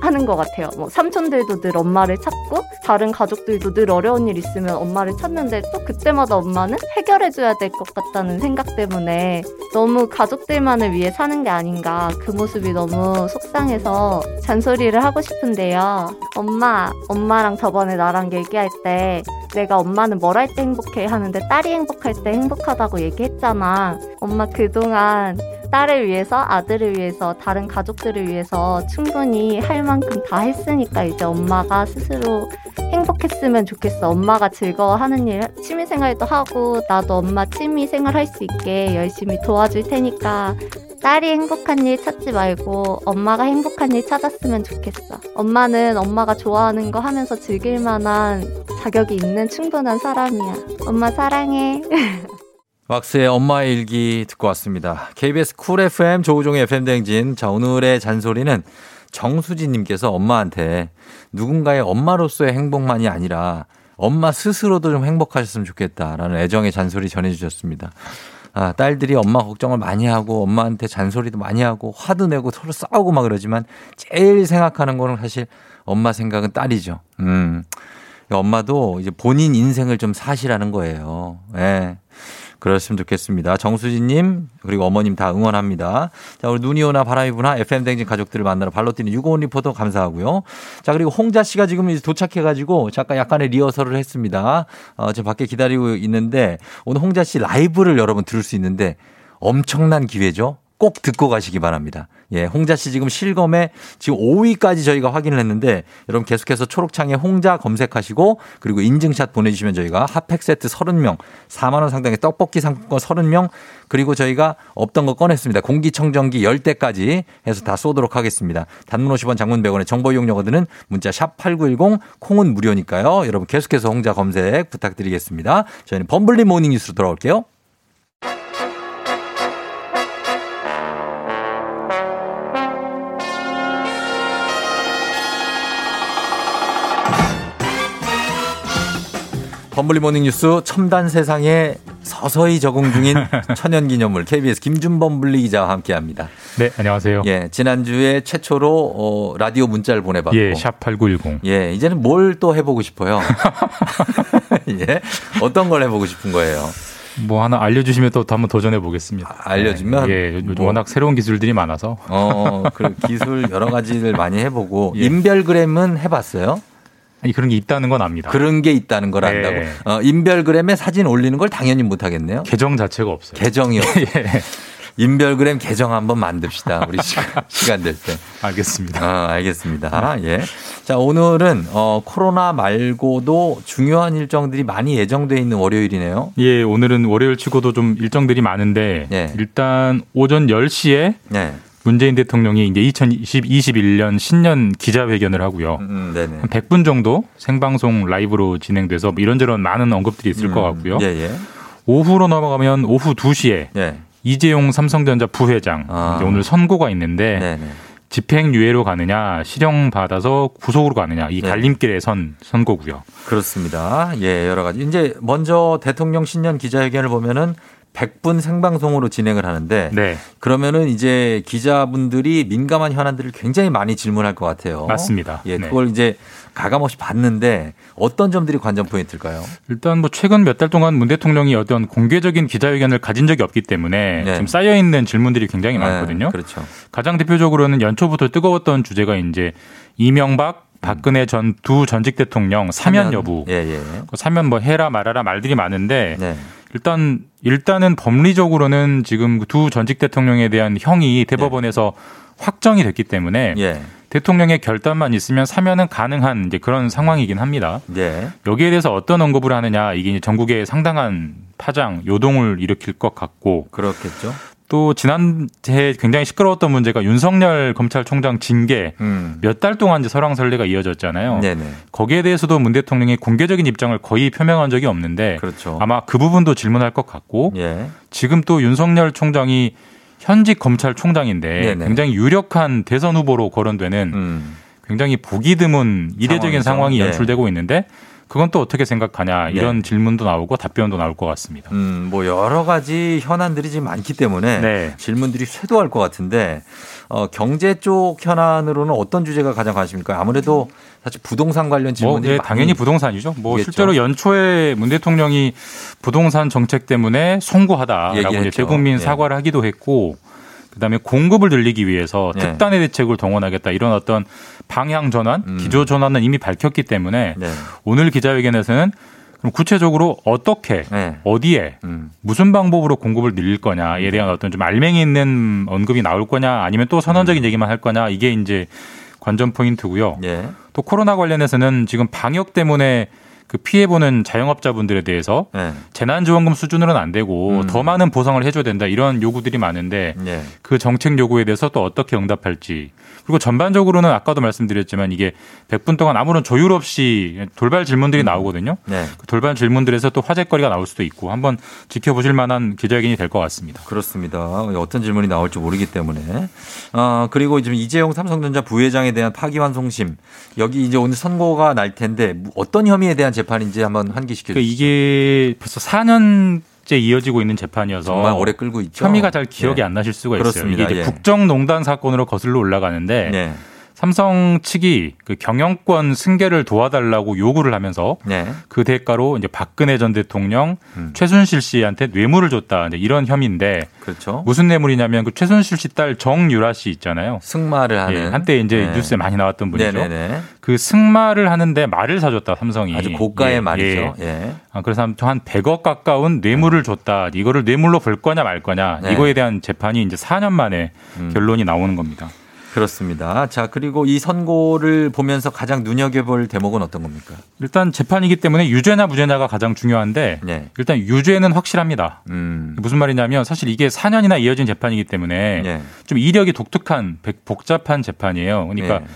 하는 것 같아요. 뭐 삼촌들도 늘 엄마를 찾고 다른 가족들도 늘 어려운 일 있으면 엄마를 찾는데 또 그때마다 엄마는 해결해줘야 될 것 같다는 생각 때문에 너무 가족들만을 위해 사는 게 아닌가 그 모습이 너무 속상해서 잔소리를 하고 싶은데요. 엄마, 엄마랑 저번에 나랑 얘기할 때 내가 엄마는 뭘 할 때 행복해 하는데 딸이 행복할 때 행복하다고 얘기했잖아. 엄마 그동안 딸을 위해서, 아들을 위해서, 다른 가족들을 위해서 충분히 할 만큼 다 했으니까 이제 엄마가 스스로 행복했으면 좋겠어. 엄마가 즐거워하는 일, 취미 생활도 하고, 나도 엄마 취미 생활 할 수 있게 열심히 도와줄 테니까 딸이 행복한 일 찾지 말고 엄마가 행복한 일 찾았으면 좋겠어. 엄마는 엄마가 좋아하는 거 하면서 즐길 만한 자격이 있는 충분한 사람이야. 엄마 사랑해. 왁스의 엄마의 일기 듣고 왔습니다. KBS 쿨 FM 조우종의 FM 대행진. 자, 오늘의 잔소리는 정수진님께서 엄마한테 누군가의 엄마로서의 행복만이 아니라 엄마 스스로도 좀 행복하셨으면 좋겠다라는 애정의 잔소리 전해주셨습니다. 아, 딸들이 엄마 걱정을 많이 하고 엄마한테 잔소리도 많이 하고 화도 내고 서로 싸우고 막 그러지만 제일 생각하는 거는 사실 엄마 생각은 딸이죠. 음. 엄마도 이제 본인 인생을 좀 사시라는 거예요. 예. 네. 그랬으면 좋겠습니다. 정수진님, 그리고 어머님 다 응원합니다. 자, 우리 눈이 오나 바람이 부나 FM댕진 가족들을 만나러 발로 뛰는 유고원 리포터 감사하고요. 자, 그리고 홍자 씨가 지금 도착해가지고 잠깐 약간의 리허설을 했습니다. 어, 지금 밖에 기다리고 있는데 오늘 홍자 씨 라이브를 여러분 들을 수 있는데 엄청난 기회죠. 꼭 듣고 가시기 바랍니다. 예, 홍자 씨 지금 실검에 지금 5위까지 저희가 확인을 했는데 여러분 계속해서 초록창에 홍자 검색하시고 그리고 인증샷 보내주시면 저희가 핫팩 세트 30명, 4만원 상당의 떡볶이 상품권 30명 그리고 저희가 없던 거 꺼냈습니다. 공기청정기 10대까지 해서 다 쏘도록 하겠습니다. 단문 50원 장문 100원의 정보 이용료가 드는 문자 샵 8910 콩은 무료니까요. 여러분 계속해서 홍자 검색 부탁드리겠습니다. 저희는 범블리 모닝 뉴스로 돌아올게요. 범블리 모닝 뉴스 첨단 세상에 서서히 적응 중인 천연 기념물 KBS 김준범 블리 기자와 함께 합니다. 네, 안녕하세요. 예, 지난주에 최초로 어, 라디오 문자를 보내봤고. 예, 샵 8910. 예, 이제는 뭘 또 해보고 싶어요? 예, 어떤 걸 해보고 싶은 거예요? 뭐 하나 알려주시면 또 한번 도전해 보겠습니다. 알려주면 예, 요즘 뭐. 워낙 새로운 기술들이 많아서. 어, 그 기술 여러 가지를 많이 해보고 예. 인별그램은 해봤어요? 그런 게 있다는 건 압니다. 그런 게 있다는 걸 안다고. 네. 어, 인별그램에 사진 올리는 걸 당연히 못 하겠네요. 계정 자체가 없어요. 계정이요. 예. 인별그램 계정 한번 만듭시다. 우리 시간, 시간 될 때. 알겠습니다. 아, 알겠습니다. 예. 자, 오늘은 어, 코로나 말고도 중요한 일정들이 많이 예정돼 있는 월요일이네요. 예, 오늘은 월요일 치고도 좀 일정들이 많은데 예. 일단 오전 10시에 네. 문재인 대통령이 이제 2021년 신년 기자회견을 하고요. 음, 네네. 한 100분 정도 생방송 라이브로 진행돼서 뭐 이런저런 많은 언급들이 있을 것 같고요. 예, 예. 오후로 넘어가면 오후 2시에 예. 이재용 삼성전자 부회장 아. 오늘 선고가 있는데 네네. 집행유예로 가느냐 실형 받아서 구속으로 가느냐 이 네. 갈림길에 선 선고고요. 그렇습니다. 예, 여러 가지. 이제 먼저 대통령 신년 기자회견을 보면은 100분 생방송으로 진행을 하는데 네. 그러면은 이제 기자분들이 민감한 현안들을 굉장히 많이 질문할 것 같아요. 맞습니다. 예, 네. 그걸 이제 가감없이 봤는데 어떤 점들이 관전 포인트일까요? 일단 뭐 최근 몇 달 동안 문 대통령이 어떤 공개적인 기자회견을 가진 적이 없기 때문에 네. 지금 쌓여 있는 질문들이 굉장히 많거든요. 네, 그렇죠. 가장 대표적으로는 연초부터 뜨거웠던 주제가 이제 이명박 박근혜 전 두 전직 대통령 사면 여부. 예, 예. 그 사면 뭐 해라 말아라 말들이 많은데 네. 일단 일단은 법리적으로는 지금 그두 전직 대통령에 대한 형이 대법원에서 확정이 됐기 때문에 예. 대통령의 결단만 있으면 사면은 가능한 이제 그런 상황이긴 합니다. 예. 여기에 대해서 어떤 언급을 하느냐 이게 전국에 상당한 파장 요동을 일으킬 것 같고 그렇겠죠. 또 지난해 굉장히 시끄러웠던 문제가 윤석열 검찰총장 징계 음. 몇달 동안 이제 설왕설래가 이어졌잖아요. 네네. 거기에 대해서도 문 대통령이 공개적인 입장을 거의 표명한 적이 없는데 그렇죠. 아마 그 부분도 질문할 것 같고 예. 지금 또 윤석열 총장이 현직 검찰총장인데 네네. 굉장히 유력한 대선 후보로 거론되는 음. 굉장히 보기 드문 이례적인. 상황이 네. 연출되고 있는데 그건 또 어떻게 생각하냐 이런 질문도 나오고 답변도 나올 것 같습니다. 음, 뭐 여러 가지 현안들이 지금 많기 때문에 네. 질문들이 쇄도할 것 같은데 어, 경제 쪽 현안으로는 어떤 주제가 가장 관심일까요? 아무래도 사실 부동산 관련 뭐, 질문들이 예, 많이 당연히 부동산이죠. 뭐 있겠죠. 실제로 연초에 문 대통령이 부동산 정책 때문에 송구하다라고. 대국민 예. 사과를 하기도 했고 그다음에 공급을 늘리기 위해서 네. 특단의 대책을 동원하겠다 이런 어떤 방향 전환, 음. 기조 전환은 이미 밝혔기 때문에 네. 오늘 기자회견에서는 그럼 구체적으로 어떻게 네. 어디에 음. 무슨 방법으로 공급을 늘릴 거냐에 대한 어떤 좀 알맹이 있는 언급이 나올 거냐 아니면 또 음. 선언적인 얘기만 할 거냐 이게 이제 관전 포인트고요. 예. 또 코로나 관련해서는 지금 방역 때문에 그 피해 보는 자영업자분들에 대해서 네. 재난지원금 수준으로는 안 되고 음. 더 많은 보상을 해줘야 된다 이런 요구들이 많은데 예. 그 정책 요구에 대해서 또 어떻게 응답할지 그리고 전반적으로는 아까도 말씀드렸지만 이게 100분 동안 아무런 조율 없이 돌발 질문들이 나오거든요. 네. 그 돌발 질문들에서 또 화제거리가 나올 수도 있고 한번 지켜보실 만한 기자회견이 될 것 같습니다. 그렇습니다. 어떤 질문이 나올지 모르기 때문에. 어, 그리고 지금 이재용 삼성전자 부회장에 대한 파기환송심. 여기 이제 오늘 선고가 날 텐데 어떤 혐의에 대한 재판인지 한번 환기시켜 그러니까 주시죠. 이게 벌써 4년 째 이어지고 있는 재판이어서 정말 오래 끌고 있죠. 혐의가 잘 기억이 예. 안 나실 수가 있어요. 그렇습니다. 이게 예. 국정농단 사건으로 거슬러 올라가는데 네. 삼성 측이 그 경영권 승계를 도와달라고 요구를 하면서 네. 그 대가로 이제 박근혜 전 대통령 음. 최순실 씨한테 뇌물을 줬다 이제 이런 혐의인데 그렇죠. 무슨 뇌물이냐면 그 최순실 씨 딸 정유라 씨 있잖아요. 승마를 하는. 예, 한때 이제 네. 뉴스에 많이 나왔던 분이죠. 네네네. 그 승마를 하는데 말을 사줬다 삼성이 아주 고가의 예, 말이죠. 예. 예. 아, 그래서 한 100억 가까운 뇌물을 줬다. 이거를 뇌물로 볼 거냐 말 거냐. 네. 이거에 대한 재판이 이제 4년 만에 음. 결론이 나오는 겁니다. 그렇습니다. 자, 그리고 이 선고를 보면서 가장 눈여겨볼 대목은 어떤 겁니까? 일단 재판이기 때문에 유죄나 무죄냐가 가장 중요한데 네. 일단 유죄는 확실합니다. 음. 무슨 말이냐면 사실 이게 4년이나 이어진 재판이기 때문에 네. 좀 이력이 독특한 백- 복잡한 재판이에요. 그러니까 네.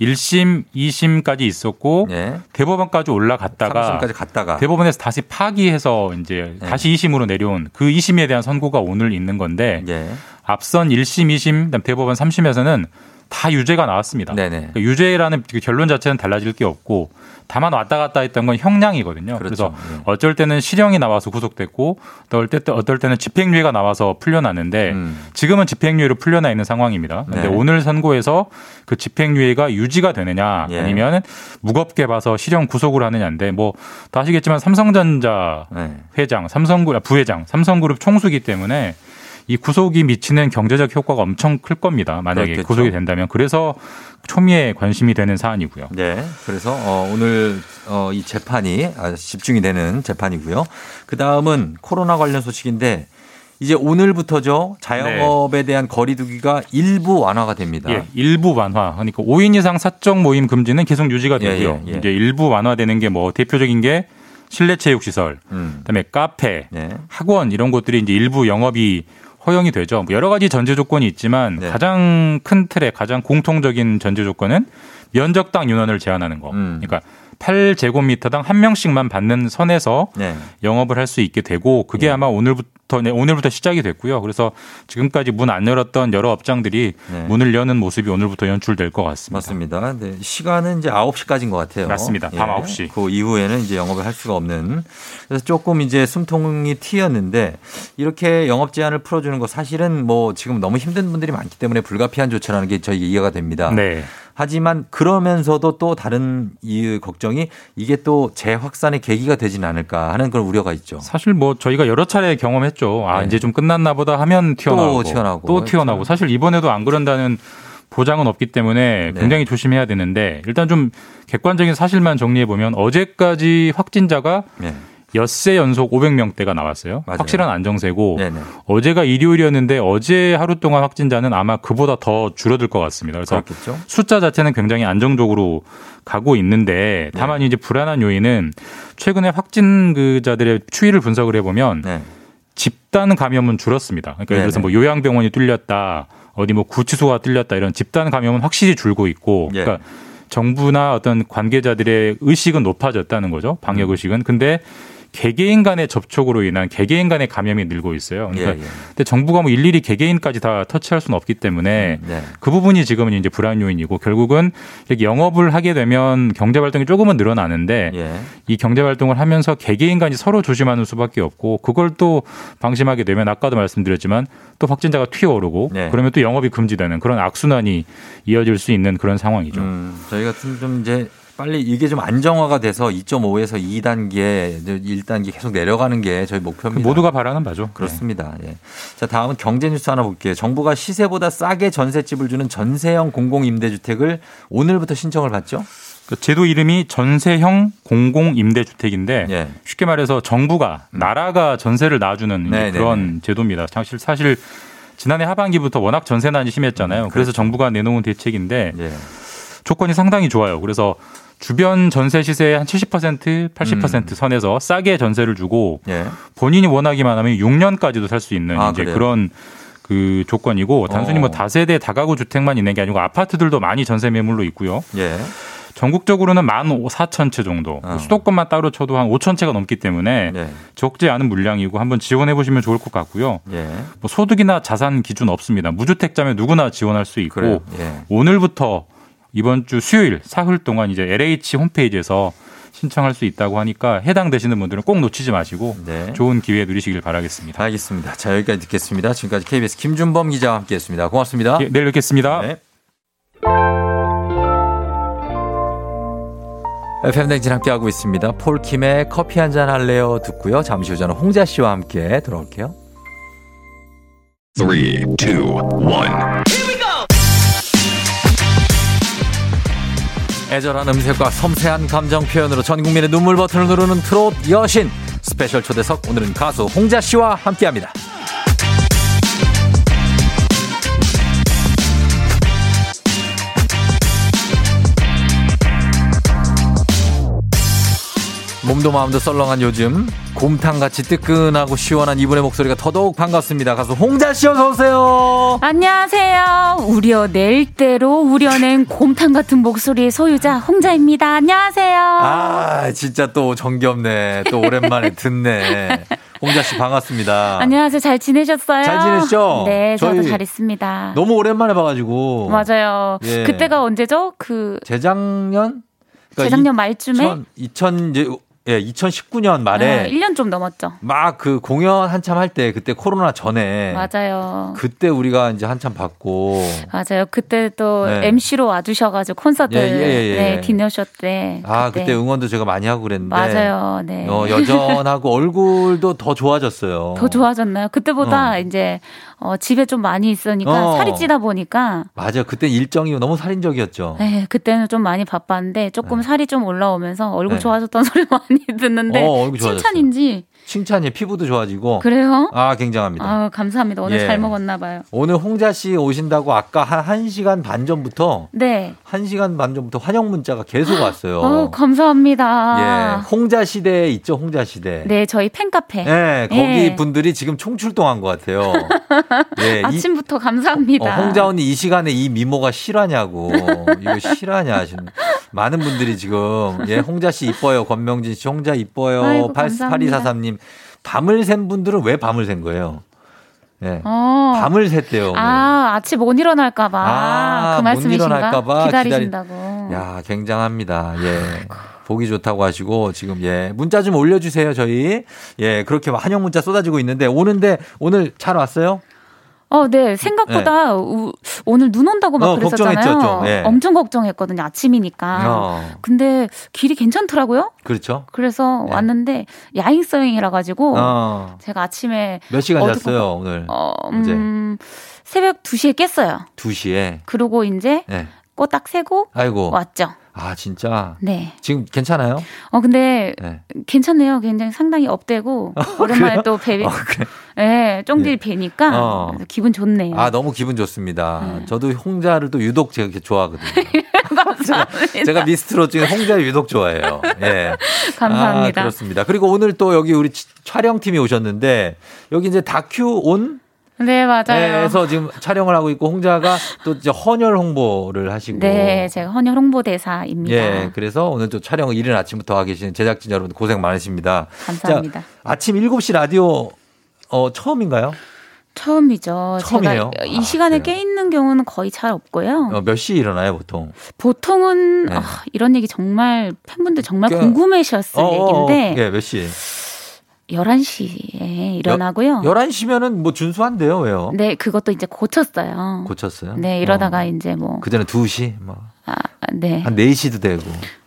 1심, 2심까지 있었고 네. 대법원까지 올라갔다가 3심까지 갔다가 대법원에서 다시 파기해서 이제 네. 다시 2심으로 내려온 그 2심에 대한 선고가 오늘 있는 건데 예. 앞선 1심, 2심, 그다음 대법원 3심에서는 다 유죄가 나왔습니다. 그러니까 유죄라는 그 결론 자체는 달라질 게 없고 다만 왔다 갔다 했던 건 형량이거든요. 그래서 그렇죠. 네. 어쩔 때는 실형이 나와서 구속됐고 또 어떨, 때, 어떨 때는 집행유예가 나와서 풀려나는데 음. 지금은 집행유예로 풀려나 있는 상황입니다. 그런데 네. 오늘 선고에서 그 집행유예가 유지가 되느냐 예. 아니면 무겁게 봐서 실형 구속을 하느냐인데 뭐 다 아시겠지만 삼성전자 네. 회장, 삼성그룹 아, 부회장, 삼성그룹 총수기 때문에 이 구속이 미치는 경제적 효과가 엄청 클 겁니다. 만약에 그렇겠죠. 구속이 된다면 그래서 초미에 관심이 되는 사안이고요. 네. 그래서 어, 오늘 어, 이 재판이 집중이 되는 재판이고요. 그 다음은 코로나 관련 소식인데 이제 오늘부터죠. 자영업에 대한 거리두기가 일부 완화가 됩니다. 예, 일부 완화. 그러니까 5인 이상 사적 모임 금지는 계속 유지가 되고요. 예, 예, 예. 이제 일부 완화되는 게 뭐 대표적인 게 실내 체육 시설, 음. 그다음에 카페, 네. 학원 이런 곳들이 이제 일부 영업이 허용이 되죠. 뭐 여러 가지 전제 조건이 있지만 네. 가장 큰 틀의 가장 공통적인 전제 조건은 면적당 인원을 제한하는 거. 음. 그러니까 8제곱미터당 한 명씩만 받는 선에서 네. 영업을 할 수 있게 되고 그게 아마 오늘부터 네, 오늘부터 시작이 됐고요. 그래서 지금까지 문 안 열었던 여러 업장들이 네. 문을 여는 모습이 오늘부터 연출될 것 같습니다. 맞습니다. 네, 시간은 이제 9시까지인 것 같아요. 맞습니다. 밤 9시. 그 이후에는 이제 영업을 할 수가 없는. 그래서 조금 이제 숨통이 튀었는데 이렇게 영업 제한을 풀어주는 거 사실은 뭐 지금 너무 힘든 분들이 많기 때문에 불가피한 조처라는 게 저희 이해가 됩니다. 네. 하지만 그러면서도 또 다른 이 걱정이 이게 또 재확산의 계기가 되지는 않을까 하는 그런 우려가 있죠. 사실 뭐 저희가 여러 차례 경험했죠. 아 네. 이제 좀 끝났나 보다 하면 튀어나오고 튀어나오고. 또 튀어나오고 사실 이번에도 안 그런다는 보장은 없기 때문에 네. 굉장히 조심해야 되는데 일단 좀 객관적인 사실만 정리해 보면 어제까지 확진자가 네. 엿새 연속 500명대가 나왔어요. 맞아요. 확실한 안정세고 네네. 어제가 일요일이었는데 어제 하루 동안 확진자는 아마 그보다 더 줄어들 것 같습니다. 그래서 그렇겠죠. 숫자 자체는 굉장히 안정적으로 가고 있는데 다만 네. 이제 불안한 요인은 최근에 확진자들의 추이를 분석을 해보면 네. 집단 감염은 줄었습니다. 그러니까 예를 들어서. 뭐 요양병원이 뚫렸다, 어디 뭐 구치소가 뚫렸다 이런 집단 감염은 확실히 줄고 있고, 예. 그러니까 정부나 어떤 관계자들의 의식은 높아졌다는 거죠. 방역 음. 의식은. 근데 개개인 간의 접촉으로 인한 개개인 간의 감염이 늘고 있어요. 그러니까 예, 예. 근데 정부가 뭐 일일이 개개인까지 다 터치할 수는 없기 때문에 네. 그 부분이 지금은 이제 불안 요인이고 결국은 이렇게 영업을 하게 되면 경제 활동이 조금은 늘어나는데 예. 이 경제 활동을 하면서 개개인 간이 서로 조심하는 수밖에 없고 그걸 또 방심하게 되면 아까도 말씀드렸지만 또 확진자가 튀어오르고 네. 그러면 또 영업이 금지되는 그런 악순환이 이어질 수 있는 그런 상황이죠. 음, 저희 같은 좀 이제 빨리 이게 좀 안정화가 돼서 2.5에서 2단계, 1단계 계속 내려가는 게 저희 목표입니다. 모두가 바라는 바죠. 그렇습니다. 예. 자, 다음은 경제 뉴스 하나 볼게요. 정부가 시세보다 싸게 전셋집을 주는 전세형 공공임대주택을 오늘부터 신청을 받죠? 그 제도 이름이 전세형 공공임대주택인데 예. 쉽게 말해서 정부가 나라가 전세를 놔주는 네, 네, 그런 제도입니다. 사실 사실 지난해 하반기부터 워낙 전세난이 심했잖아요. 그래서 정부가 내놓은 대책인데 예. 조건이 상당히 좋아요. 그래서 주변 전세 시세의 한 70% 80% 음. 선에서 싸게 전세를 주고 예. 본인이 원하기만 하면 6년까지도 살 수 있는 아, 이제 그래요? 그런 그 조건이고 단순히 어. 뭐 다세대 다가구 주택만 있는 게 아니고 아파트들도 많이 전세 매물로 있고요. 예. 전국적으로는 만 4천 채 정도. 어. 수도권만 따로 쳐도 한 5천 채가 넘기 때문에 네. 적지 않은 물량이고 한번 지원해 보시면 좋을 것 같고요. 예. 뭐 소득이나 자산 기준 없습니다. 무주택자면 누구나 지원할 수 있고. 예. 오늘부터 이번 주 수요일 사흘 동안 이제 LH 홈페이지에서 신청할 수 있다고 하니까 해당되시는 분들은 꼭 놓치지 마시고 네. 좋은 기회 누리시길 바라겠습니다. 알겠습니다. 자, 여기까지 듣겠습니다. 지금까지 KBS 김준범 기자와 함께 했습니다. 고맙습니다. 예, 내일 뵙겠습니다. 네. FM 댕진 함께하고 있습니다. 폴킴의 커피 한 잔 할래요 듣고요. 잠시 후 저는 홍자 씨와 함께 돌아올게요. Three, two, one. 애절한 음색과 섬세한 감정 표현으로 전 국민의 눈물 버튼을 누르는 트롯 여신 스페셜 초대석 오늘은 가수 홍자 씨와 함께합니다. 몸도 마음도 썰렁한 요즘 곰탕같이 뜨끈하고 시원한 이분의 목소리가 더더욱 반갑습니다. 가수 홍자 씨 어서 오세요. 안녕하세요. 우려낼 대로 우려낸 곰탕 같은 목소리의 소유자 홍자입니다. 안녕하세요. 아 진짜 또 정겹네. 또 오랜만에 듣네. 홍자 씨 반갑습니다. 안녕하세요. 잘 지내셨어요? 잘 지내시죠? 네, 저도 잘했습니다. 너무 오랜만에 봐가지고 맞아요. 예. 그때가 언제죠? 그 재작년 그러니까 재작년 말쯤에 2000 이제 예 2019년 말에 아, 1년 좀 넘었죠. 막 그 공연 한참 할 때 그때 코로나 전에 맞아요. 그때 우리가 이제 한참 받고 맞아요. 그때 또 네. MC로 와주셔 가지고 콘서트 예, 예, 예. 네, 디너쇼 때. 아 그때 응원도 제가 많이 하고 그랬는데 맞아요. 네. 어, 여전하고 얼굴도 더 좋아졌어요. 더 좋아졌나요? 그때보다 어. 이제 어, 집에 좀 많이 있으니까 어. 살이 찌다 보니까 맞아 그때 일정이 너무 살인적이었죠. 네, 그때는 좀 많이 바빴는데 조금 살이 좀 올라오면서 얼굴 네. 좋아졌다는 소리 많이 듣는데 어, 얼굴. 칭찬인지 칭찬이 피부도 좋아지고. 그래요? 아, 굉장합니다. 아 감사합니다. 오늘 예. 잘 먹었나 봐요. 오늘 홍자 씨 오신다고 아까 한 1시간 반 전부터 네. 1시간 반 전부터 환영 문자가 계속 왔어요. 어, 감사합니다. 예. 홍자 시대 있죠, 홍자 시대. 네, 저희 팬카페. 예, 거기 예. 분들이 지금 총출동한 것 같아요. 예, 이- 아침부터 감사합니다. 어, 홍자 언니 이 시간에 이 미모가 실화냐고. 이거 실화냐 하시는. 많은 분들이 지금, 예, 홍자 씨 이뻐요. 권명진 씨, 홍자 이뻐요. 아이고, 8243님. 밤을 샌 분들은 왜 밤을 샌 거예요? 예. 어. 밤을 샜대요. 오늘. 아, 아침 못 일어날까 봐. 아, 그못 말씀이신가? 일어날까 봐 기다리신다고. 야, 굉장합니다. 예. 보기 좋다고 하시고 지금 예 문자 좀 올려주세요 저희 예 그렇게 환영 문자 쏟아지고 있는데 오는데 오늘 잘 왔어요? 어, 네. 생각보다 우- 오늘 눈 온다고 막 어, 그랬었잖아요. 예. 엄청 걱정했거든요. 아침이니까. 어. 근데 길이 괜찮더라고요. 그렇죠. 그래서 왔는데 야행성이라 가지고 어. 제가 아침에 몇 시간 잤어요 오늘? 어, 음, 새벽 2시에 깼어요. 2시에. 그러고 이제 네. 꼬딱 세고 아이고. 왔죠. 아 진짜. 네. 지금 괜찮아요? 어 근데 네. 괜찮네요. 굉장히 상당히 업되고 오랜만에 그래요? 또 뵈, 어, 그래. 예, 쫑디 뵈니까 어. 기분 좋네요. 아 너무 기분 좋습니다. 네. 저도 홍자를 또 유독 제가 이렇게 좋아하거든요. 제가, 제가 미스트롯 중에 홍자 유독 좋아해요. 예. 감사합니다. 아, 그렇습니다. 그리고 오늘 또 여기 우리 치- 촬영팀이 오셨는데 여기 이제 다큐 온 네 맞아요. 에서 지금 촬영을 하고 있고 홍자가 또 이제 헌혈 홍보를 하시고 네, 제가 헌혈 홍보대사입니다. 예, 그래서 오늘 또 촬영을 이른 아침부터 하고 계시는 제작진 여러분 고생 많으십니다. 감사합니다. 자, 아침 7시 라디오 어, 처음인가요? 처음이죠. 처음이에요? 제가 이 시간에 깨 있는 경우는 거의 잘 없고요. 어, 몇 시에 일어나요, 보통? 보통은 네. 아, 이런 얘기 정말 팬분들 정말 그- 궁금해하셨을 어, 어, 어. 얘기인데 예, 몇 시? 11시에 일어나고요. 11시면은 뭐 준수한데요, 왜요? 네, 그것도 이제 고쳤어요. 고쳤어요? 네, 이러다가 이제 뭐 그전에 2시? 뭐. 아, 네. 한 4시도 되고.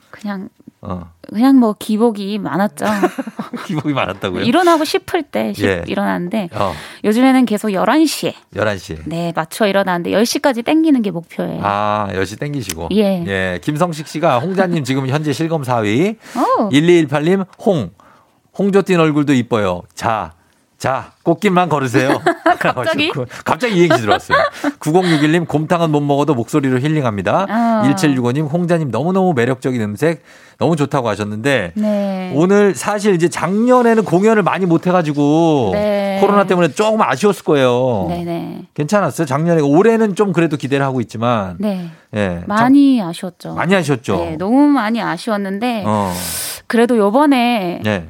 그냥 어. 그냥 뭐 기복이 많았죠. 기복이 많았다고요? 일어나고 싶을 때 시- 예. 일어나는데 어, 요즘에는 계속 11시에 11시. 네, 맞춰 일어나는데 10시까지 땡기는 게 목표예요. 아, 10시 땡기시고. 예. 김성식 씨가 홍자님 지금 현재 실검 4위. 오. 1218님, 홍. 홍조 띈 얼굴도 이뻐요. 자. 자, 꽃길만 걸으세요. 갑자기? 갑자기 이행시 들어왔어요. 9061님, 곰탕은 못 먹어도 목소리로 힐링합니다. 아. 1765님, 홍자님 너무너무 매력적인 음색 너무 좋다고 하셨는데 네. 오늘 사실 이제 작년에는 공연을 많이 못 해가지고 네. 코로나 때문에 조금 아쉬웠을 거예요. 네네. 괜찮았어요. 작년에 올해는 좀 그래도 기대를 하고 있지만 네. 예, 많이 아쉬웠죠. 많이 아쉬웠죠. 네, 너무 많이 아쉬웠는데 어, 그래도 요번에 네.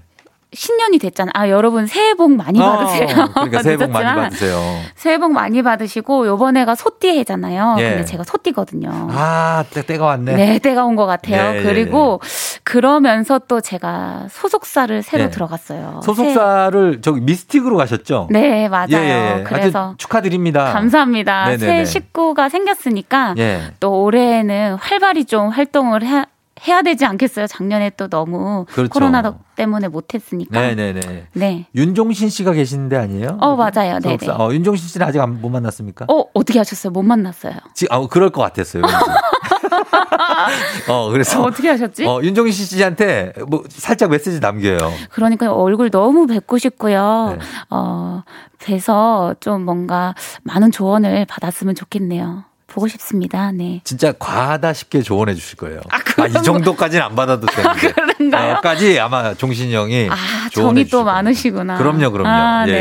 신년이 됐잖아요. 아, 여러분 새해 복 많이 어, 받으세요. 그러니까 새해 복 많이 받으세요. 새해 복 많이 받으시고 요번에가 소띠 해잖아요. 예. 근데 제가 소띠거든요. 아, 때, 때가 왔네. 네. 때가 온 것 같아요. 예, 예, 그리고 그러면서 또 제가 소속사를 새로 예. 들어갔어요. 소속사를 저기 미스틱으로 가셨죠? 새- 네, 맞아요. 예, 예, 예. 그래서 축하드립니다. 감사합니다. 네네네. 새 식구가 생겼으니까 예. 또 올해는 활발히 좀 활동을 해, 해야 되지 않겠어요? 작년에 또 너무 그렇죠. 코로나 때문에 못했으니까. 네네네. 네. 윤종신 씨가 계신데 아니에요? 어, 맞아요. 네네. 소속사. 어, 윤종신 씨는 아직 안- 못 만났습니까? 어, 어떻게 하셨어요? 못 만났어요. 지, 아, 그럴 것 같았어요. 어, 그래서. 어 떻게 하셨지? 어, 윤종신 씨한테 뭐 살짝 메시지 남겨요. 그러니까 얼굴 너무 뵙고 싶고요. 네. 어, 뵈서 좀 뭔가 많은 조언을 받았으면 좋겠네요. 보고 싶습니다. 네. 진짜 과하다 싶게 조언해 주실 거예요. 아, 이 정도까지는 안 받아도 되는데. 그런가요? 어, 까지 아마 종신이 형이 아, 정이 또 많으시구나. 그럼요, 그럼요. 아, 예, 네.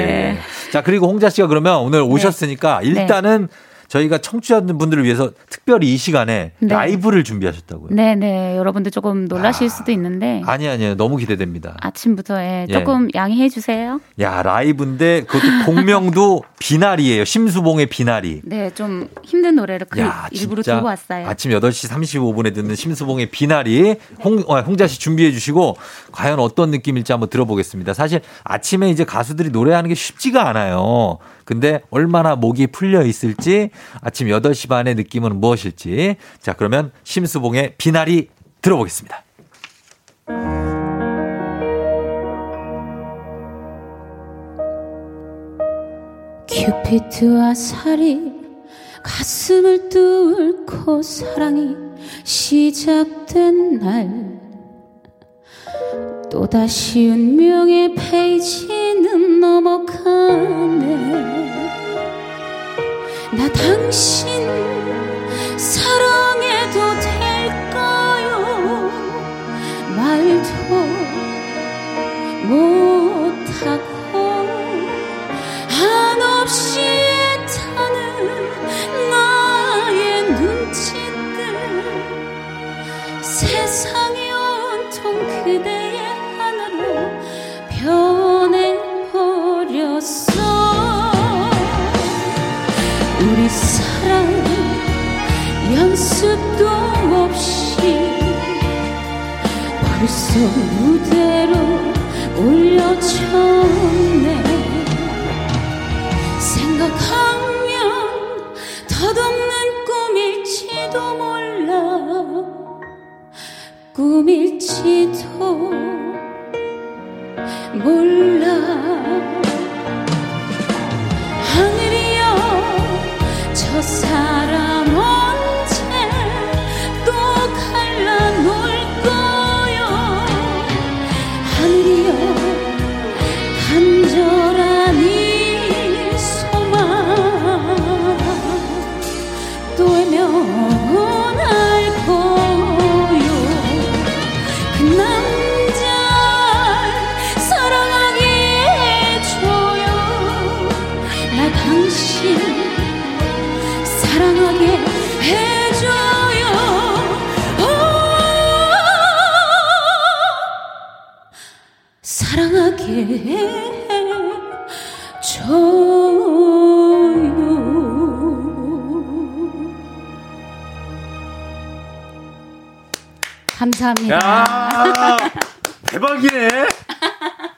예. 자, 그리고 홍자 씨가 그러면 오늘 오셨으니까 일단은 저희가 청취자분들을 위해서 특별히 이 시간에 네. 라이브를 준비하셨다고요. 네네. 여러분들 조금 놀라실 수도 있는데. 아니, 아니요. 너무 기대됩니다. 아침부터 예, 예. 조금 양해해 주세요. 야, 라이브인데 그것도 공명도 비나리예요. 심수봉의 비나리. 네, 좀 힘든 노래를 그 야, 일부러 들고 왔어요. 아침 8시 35분에 듣는 심수봉의 비나리 홍, 어, 홍자 씨 준비해 주시고 과연 어떤 느낌일지 한번 들어보겠습니다. 사실 아침에 이제 가수들이 노래하는 게 쉽지가 않아요. 근데 얼마나 목이 풀려 있을지 아침 8시 반의 느낌은 무엇일지. 자, 그러면 심수봉의 비나리 들어보겠습니다. 큐피트와 살이 가슴을 뚫고 사랑이 시작된 날 또다시 운명의 페이지는 넘어가네. 나 당신 사랑해도 될까요? 말도 못하고 한없이 세상이 온통 그대 연습도 없이 벌써 무대로 올려졌네. 생각하면 덧없는 꿈일지도 몰라. 꿈일지도 몰라. 하늘이여 저 사람 감사합니다. 야, 대박이네.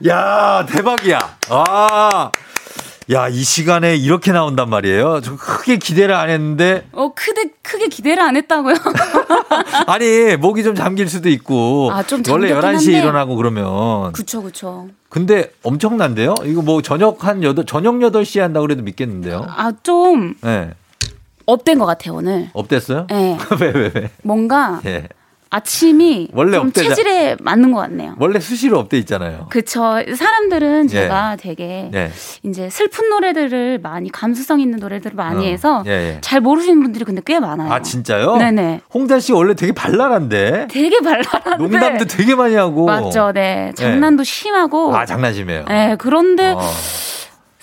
야, 대박이야. 아. 야, 이 시간에 이렇게 나온단 말이에요. 저 크게 기대를 안 했는데 어, 크게, 크게 기대를 안 했다고요? 아니, 목이 좀 잠길 수도 있고 아, 좀 원래 잠겼긴 11시에 한데. 일어나고 그러면 그쵸, 그쵸. 근데 엄청난데요? 이거 뭐 저녁 한 여덟 저녁 8시에 한다고 그래도 믿겠는데요. 아, 좀 네. up된 것 같아요, 오늘. up됐어요? 네. 왜, 왜, 왜? 뭔가 예. 아침이 원래 좀 체질에 맞는 것 같네요. 원래 수시로 up돼 있잖아요. 그쵸. 사람들은 예. 제가 되게 네. 이제 슬픈 노래들을 많이 감수성 있는 노래들을 많이 어, 해서 예, 예. 잘 모르시는 분들이 근데 꽤 많아요. 아, 진짜요? 네네. 홍자 씨 원래 되게 발랄한데. 되게 발랄한데. 농담도 되게 많이 하고. 맞죠, 네. 장난도 심하고. 아, 장난심해요. 네, 그런데 어.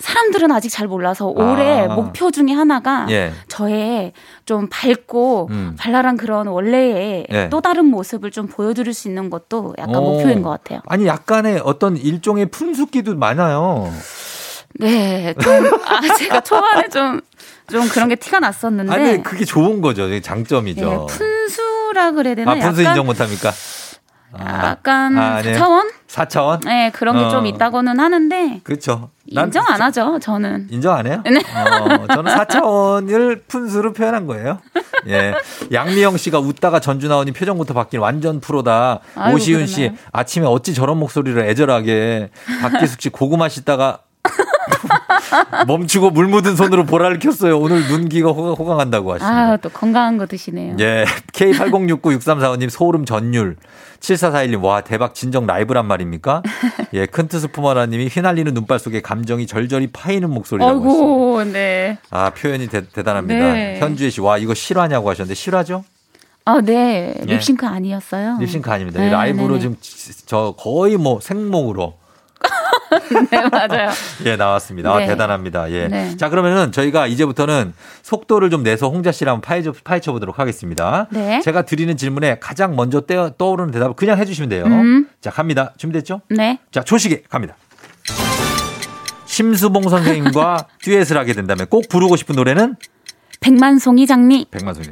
사람들은 아직 잘 몰라서 올해 아. 목표 중에 하나가 예. 저의 좀 밝고 음. 발랄한 그런 원래의 예. 또 다른 모습을 좀 보여드릴 수 있는 것도 약간 오. 목표인 것 같아요. 아니, 약간의 어떤 일종의 푼숙기도 많아요. 네, 좀, 아, 제가 초반에 좀, 좀 그런 게 티가 났었는데. 아니, 그게 좋은 거죠. 장점이죠. 네, 푼수라 그래야 되나? 아, 푼수 약간, 인정 못 합니까? 약간 아, 네. 4차원? 4차원? 네, 그런 게 어. 좀 있다고는 하는데. 그렇죠. 인정 안 하죠, 저는. 인정 안 해요? 네. 어, 저는 4차원을 푼수로 표현한 거예요. 예. 양미영 씨가 웃다가 전주 나오니 표정부터 바뀐 완전 프로다. 아이고, 오시윤 씨, 그러나요? 아침에 어찌 저런 목소리를 애절하게. 박기숙 씨, 고구마 씻다가 멈추고 물 묻은 손으로 보라를 켰어요. 오늘 눈기가 호강, 호강 한다고 하십니다. 아, 또 건강한 거 드시네요. 예. K80696345님 소름 전율. 7441님, 와, 대박 진정 라이브란 말입니까? 예. 큰트스 푸마라님이 휘날리는 눈발 속에 감정이 절절히 파이는 목소리라고. 아이고, 네. 아, 표현이 대, 대단합니다. 네. 현주혜 씨, 와, 이거 실화냐고 하셨는데, 실화죠? 아, 네. 예. 립싱크 아니었어요? 립싱크 아닙니다. 네, 라이브로 네, 지금 저 거의 뭐 생목으로. 네, 맞아요. 예, 나왔습니다. 아, 네. 대단합니다. 예. 네. 자, 그러면은 저희가 이제부터는 속도를 좀 내서 홍자 씨랑 한번 파헤쳐, 파헤쳐 보도록 하겠습니다. 네. 제가 드리는 질문에 가장 먼저 떼어, 떠오르는 대답을 그냥 해주시면 돼요. 음. 자, 갑니다. 준비됐죠? 네. 자, 초식에 갑니다. 심수봉 선생님과 듀엣을 하게 된다면 꼭 부르고 싶은 노래는 백만송이 장미. 백만송이.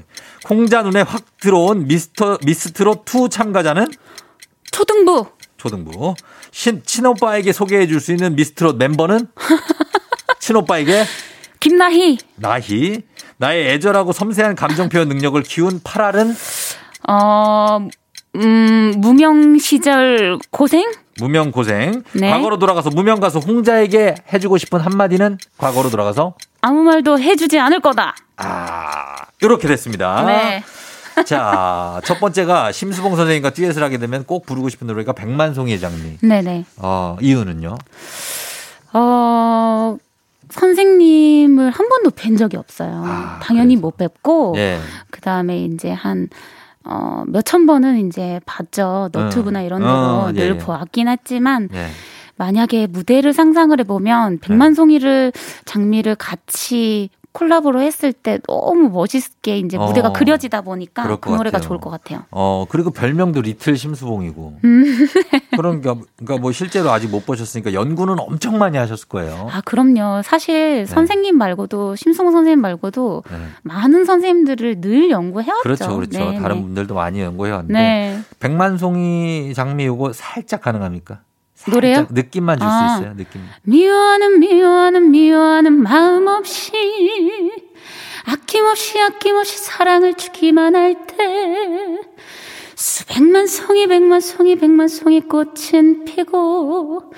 홍자 눈에 확 들어온 미스터 미스트롯 2 참가자는 초등부. 초등부. 신, 친오빠에게 소개해 줄 수 있는 미스트롯 멤버는 친오빠에게 김나희. 나희. 나의 애절하고 섬세한 감정 표현 능력을 키운 8알은 어, 음, 무명 시절 고생? 무명 고생. 네. 과거로 돌아가서 무명 가수 홍자에게 해주고 싶은 한마디는 과거로 돌아가서 아무 말도 해주지 않을 거다. 아, 이렇게 됐습니다. 네. 자, 첫 번째가 심수봉 선생님과 듀엣을 하게 되면 꼭 부르고 싶은 노래가 백만송이의 장미. 네네. 어, 이유는요? 어, 선생님을 한 번도 뵌 적이 없어요. 아, 당연히 못 뵙고, 예. 그 다음에 이제 한, 어, 몇천 번은 이제 봤죠. 너튜브나 이런 어, 예, 늘 예. 보았긴 했지만, 예. 만약에 무대를 상상을 해보면, 백만송이를, 장미를 같이 콜라보로 했을 때 너무 멋있게 이제 무대가 어, 그려지다 보니까 그것 노래가 같아요. 좋을 것 같아요. 어, 그리고 별명도 리틀 심수봉이고. 음. 그런, 게- 그러니까 뭐 실제로 아직 못 보셨으니까 연구는 엄청 많이 하셨을 거예요. 아, 그럼요. 사실 선생님 말고도, 심승호 선생님 말고도 네. 많은 선생님들을 늘 연구해왔죠. 그렇죠, 그렇죠. 네, 다른 네. 분들도 많이 연구해왔는데. 네. 백만송이 장미 요거 살짝 가능합니까? 노래요? 느낌만 줄수 아. 있어요, 느낌. 미워하는 미워하는 미워하는 마음 없이 아낌없이 아낌없이 사랑을 주기만 할 때 수백만 송이 백만 송이 백만 송이 꽃은 피고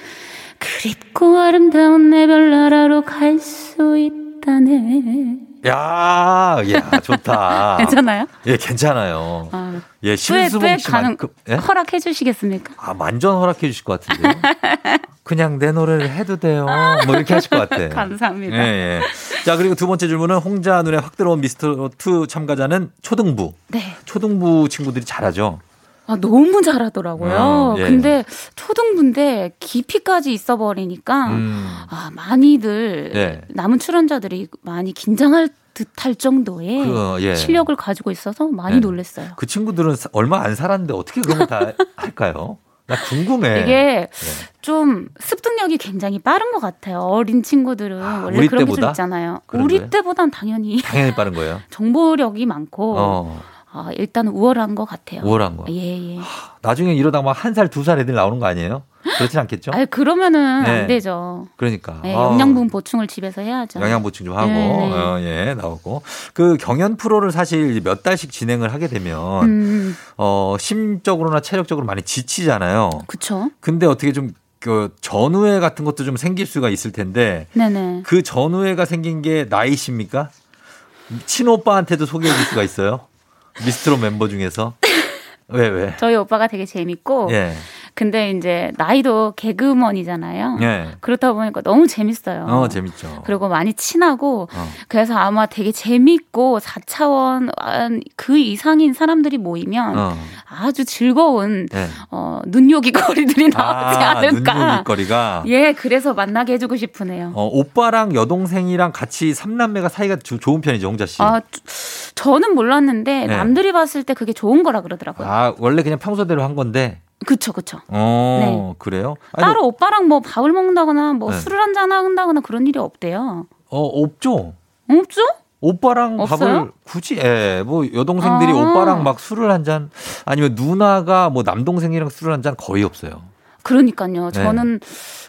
그립고 아름다운 내 별나라로 갈 수 있다네 야, 야, 좋다. 괜찮아요? 예, 괜찮아요. 아, 예, 심수봉 씨 가능 예? 허락해 주시겠습니까? 아, 완전 허락해 주실 것 같은데요. 그냥 내 노래를 해도 돼요. 뭐 이렇게 하실 것 같아. 감사합니다. 예, 예. 자, 그리고 두 번째 질문은 홍자 눈에 확 들어온 미스터 트롯 참가자는 초등부. 네. 초등부 친구들이 잘하죠. 아, 너무 잘하더라고요. 어, 예. 근데 초등부인데 깊이까지 있어 버리니까 음. 아, 많이들 네. 남은 출연자들이 많이 긴장할 듯할 정도의 그, 예. 실력을 가지고 있어서 많이 네. 놀랐어요. 그 친구들은 사- 얼마 안 살았는데 어떻게 그런 거다 할까요? 나 궁금해. 이게 좀 습득력이 굉장히 빠른 것 같아요. 어린 친구들은 원래 우리 그런 게 좀? 있잖아요. 우리? 때보단 당연히 당연히 빠른 거예요. 정보력이 많고 어, 아, 일단 우월한 것 같아요. 우월한 거. 예, 예. 나중에 이러다 막 한 살, 두 살 애들 나오는 거 아니에요? 그렇진 않겠죠? 아, 그러면은 네. 안 되죠. 그러니까. 네, 아, 영양분 보충을 집에서 해야죠. 영양 보충 좀 하고, 네, 네. 어, 예, 나오고. 그 경연 프로를 사실 몇 달씩 진행을 하게 되면, 음, 어, 심적으로나 체력적으로 많이 지치잖아요. 그쵸. 근데 어떻게 좀, 그, 전우회 같은 것도 좀 생길 수가 있을 텐데, 네네. 그 전우회가 생긴 게 나이십니까? 친오빠한테도 소개해 줄 수가 있어요? 미스트롯 멤버 중에서? 왜, 왜? 저희 오빠가 되게 재밌고, 예. 근데 이제 나이도 개그우먼이잖아요. 예. 그렇다 보니까 너무 재밌어요. 어, 재밌죠. 그리고 많이 친하고, 어. 그래서 아마 되게 재밌고 4차원 그 이상인 사람들이 모이면 어. 아주 즐거운 예. 어, 눈요기거리들이 나오지 아, 않을까. 눈요깃거리가. 예, 그래서 만나게 해주고 싶으네요. 어, 오빠랑 여동생이랑 같이 삼남매가 사이가 조- 좋은 편이죠, 홍자 씨. 아, 저는 몰랐는데 네. 남들이 봤을 때 그게 좋은 거라 그러더라고요. 아, 원래 그냥 평소대로 한 건데. 그쵸, 그쵸. 어, 그래요? 아니, 네. 따로 오빠랑 뭐 밥을 먹는다거나 뭐 네. 술을 한잔 한다거나 그런 일이 없대요. 어, 없죠. 없죠? 오빠랑 없어요? 밥을 굳이, 예, 뭐, 여동생들이 아. 오빠랑 막 술을 한 잔, 아니면 누나가 뭐 남동생이랑 술을 한 잔 거의 없어요. 그러니까요. 네. 저는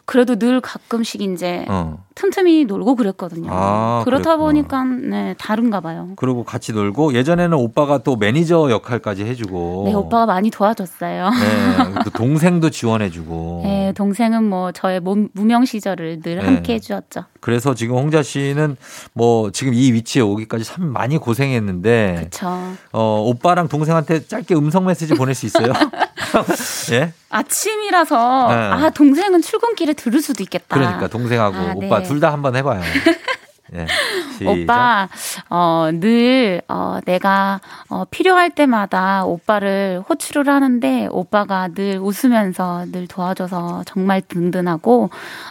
그래도 늘 가끔씩 이제 어. 틈틈이 놀고 그랬거든요. 아, 그렇다 그랬구나. 보니까 네, 다른가 봐요. 그리고 같이 놀고, 예전에는 오빠가 또 매니저 역할까지 해주고. 네, 오빠가 많이 도와줬어요. 네, 또 동생도 지원해주고. 네, 동생은 뭐 저의 몸- 무명 시절을 늘 네. 함께 해주었죠. 그래서 지금 홍자 씨는 뭐 지금 이 위치에 오기까지 참 많이 고생했는데. 그쵸. 어, 오빠랑 동생한테 짧게 음성 메시지 보낼 수 있어요? 예? 아침이라서 네. 아 동생은 출근길에 들을 수도 있겠다. 그러니까 동생하고 아, 오빠 네. 둘다 한번 해봐요. 예. 시작. 오빠, 어, 늘, 어, 내가, 어, 필요할 때마다 오빠를 호출을 하는데, 오빠가 늘 웃으면서 늘 도와줘서 정말 든든하고,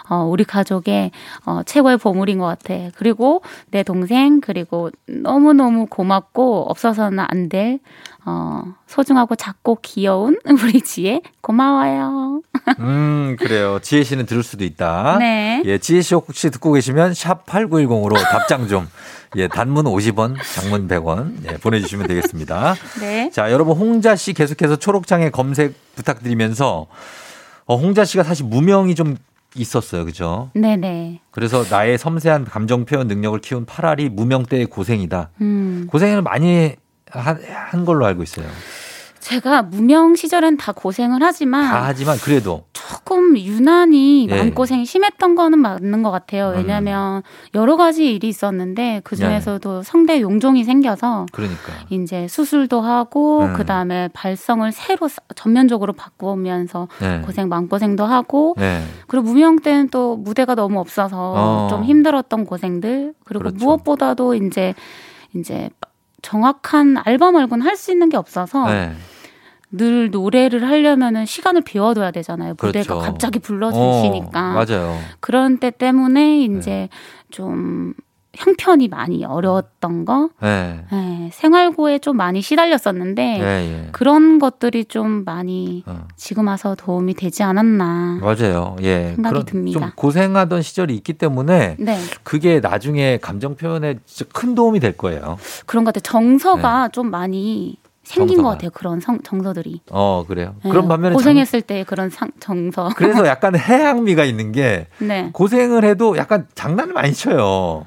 어, 우리 가족의, 어, 최고의 보물인 것 같아. 그리고 내 동생, 그리고 너무너무 고맙고, 없어서는 안 될, 어, 소중하고 작고 귀여운 우리 지혜, 고마워요. 음, 그래요. 지혜 씨는 들을 수도 있다. 네. 예, 지혜 씨 혹시 듣고 계시면 샵 8910으로 답장 좀, 예, 단문 50원, 장문 100원, 예, 보내 주시면 되겠습니다. 네. 자, 여러분, 홍자 씨 계속해서 초록창에 검색 부탁드리면서, 어, 홍자 씨가 사실 무명이 좀 있었어요. 그죠? 네네. 그래서 나의 섬세한 감정 표현 능력을 키운 8알이 무명 때의 고생이다. 음. 고생을 많이 한, 한 걸로 알고 있어요. 제가 무명 시절엔 다 고생을 하지만, 다 하지만 그래도 조금 유난히 예. 음. 마음고생이 심했던 거는 맞는 것 같아요. 왜냐하면 여러 가지 일이 있었는데 그 중에서도 성대 용종이 생겨서 그러니까. 이제 수술도 하고 음. 그 다음에 발성을 새로 사- 전면적으로 바꾸면서 네. 고생 마음고생도 하고 네. 그리고 무명 때는 또 무대가 너무 없어서 어. 좀 힘들었던 고생들 그리고 그렇죠. 무엇보다도 이제 이제 정확한 앨범 말고는 할수 있는 게 없어서 네. 늘 노래를 하려면은 시간을 비워둬야 되잖아요. 무대가 그렇죠. 갑자기 불러주시니까. 어, 맞아요. 그런 때 때문에 이제 좀 형편이 많이 어려웠던 거. 네. 네, 생활고에 좀 많이 시달렸었는데 예, 예. 그런 것들이 좀 많이 어. 지금 와서 도움이 되지 않았나. 맞아요. 예. 생각이 듭니다. 좀 고생하던 시절이 있기 때문에 네. 그게 나중에 감정 표현에 큰 도움이 될 거예요. 그런 것 같아요. 정서가 좀 많이 생긴 네. 정서가. 것 같아요. 그런 성, 정서들이. 어, 그래요. 네, 그런 반면에 고생했을 때 그런 상, 정서. 장- 그래서 약간 해양미가 있는 게 네. 고생을 해도 약간 장난을 많이 쳐요.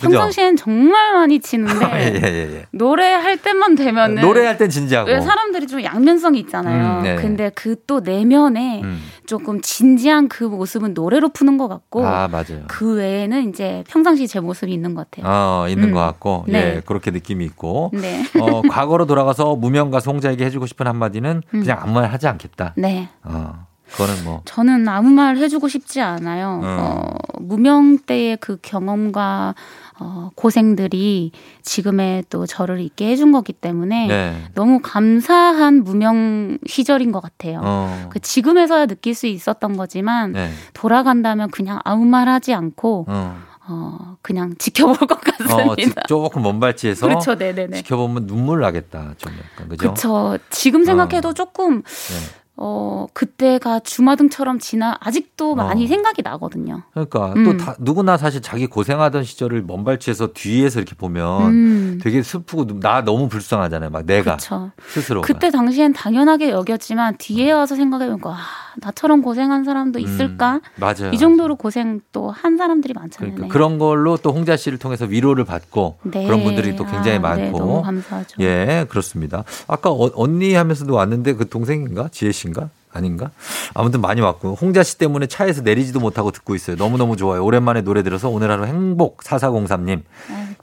평상시엔 정말 많이 치는데 예, 예, 예. 노래할 때만 되면은 노래할 땐 진지하고. 왜 사람들이 좀 양면성이 있잖아요. 음, 네. 근데 그 또 내면에 음. 조금 진지한 그 모습은 노래로 푸는 것 같고 아, 맞아요. 그 외에는 이제 평상시 제 모습이 있는 것 같아요. 어, 있는 음. 것 같고, 네. 예, 그렇게 느낌이 있고. 네. 어, 과거로 돌아가서 무명 가수 홍자에게 해주고 싶은 한마디는 음. 그냥 아무 말 하지 않겠다. 네. 어, 그거는 뭐. 저는 아무 말 해주고 싶지 않아요. 음. 어, 무명 때의 그 경험과 어, 고생들이 지금의 또 저를 있게 해준 거기 때문에 네. 너무 감사한 무명 시절인 것 같아요. 어. 그 지금에서야 느낄 수 있었던 거지만 네. 돌아간다면 그냥 아무 말 하지 않고 어. 어, 그냥 지켜볼 것 같습니다. 어, 지- 조금 먼 발치에서 그렇죠, 네네네. 지켜보면 눈물 나겠다. 좀 약간 그죠? 그렇죠. 지금 생각해도 조금 네. 어 그때가 주마등처럼 지나 아직도 많이 어. 생각이 나거든요. 그러니까 음. 또 다, 누구나 사실 자기 고생하던 시절을 먼 발치에서 뒤에서 이렇게 보면 음. 되게 슬프고 나 너무 불쌍하잖아요. 막 내가 그쵸. 스스로. 그때 당시엔 당연하게 여겼지만 뒤에 와서 생각해 보니까 아, 나처럼 고생한 사람도 있을까? 음, 맞아요. 이 정도로 고생 또 한 사람들이 많잖아요. 그러니까 그런 걸로 또 홍자 씨를 통해서 위로를 받고 네. 그런 분들이 또 굉장히 아, 많고. 네, 너무 감사하죠. 예, 그렇습니다. 아까 어- 언니 하면서도 왔는데 그 동생인가? 지혜 씨인가? 아닌가? 아무튼 많이 왔고 홍자 씨 때문에 차에서 내리지도 못하고 듣고 있어요. 너무너무 좋아요. 오랜만에 노래 들어서 오늘 하루 행복 4403님.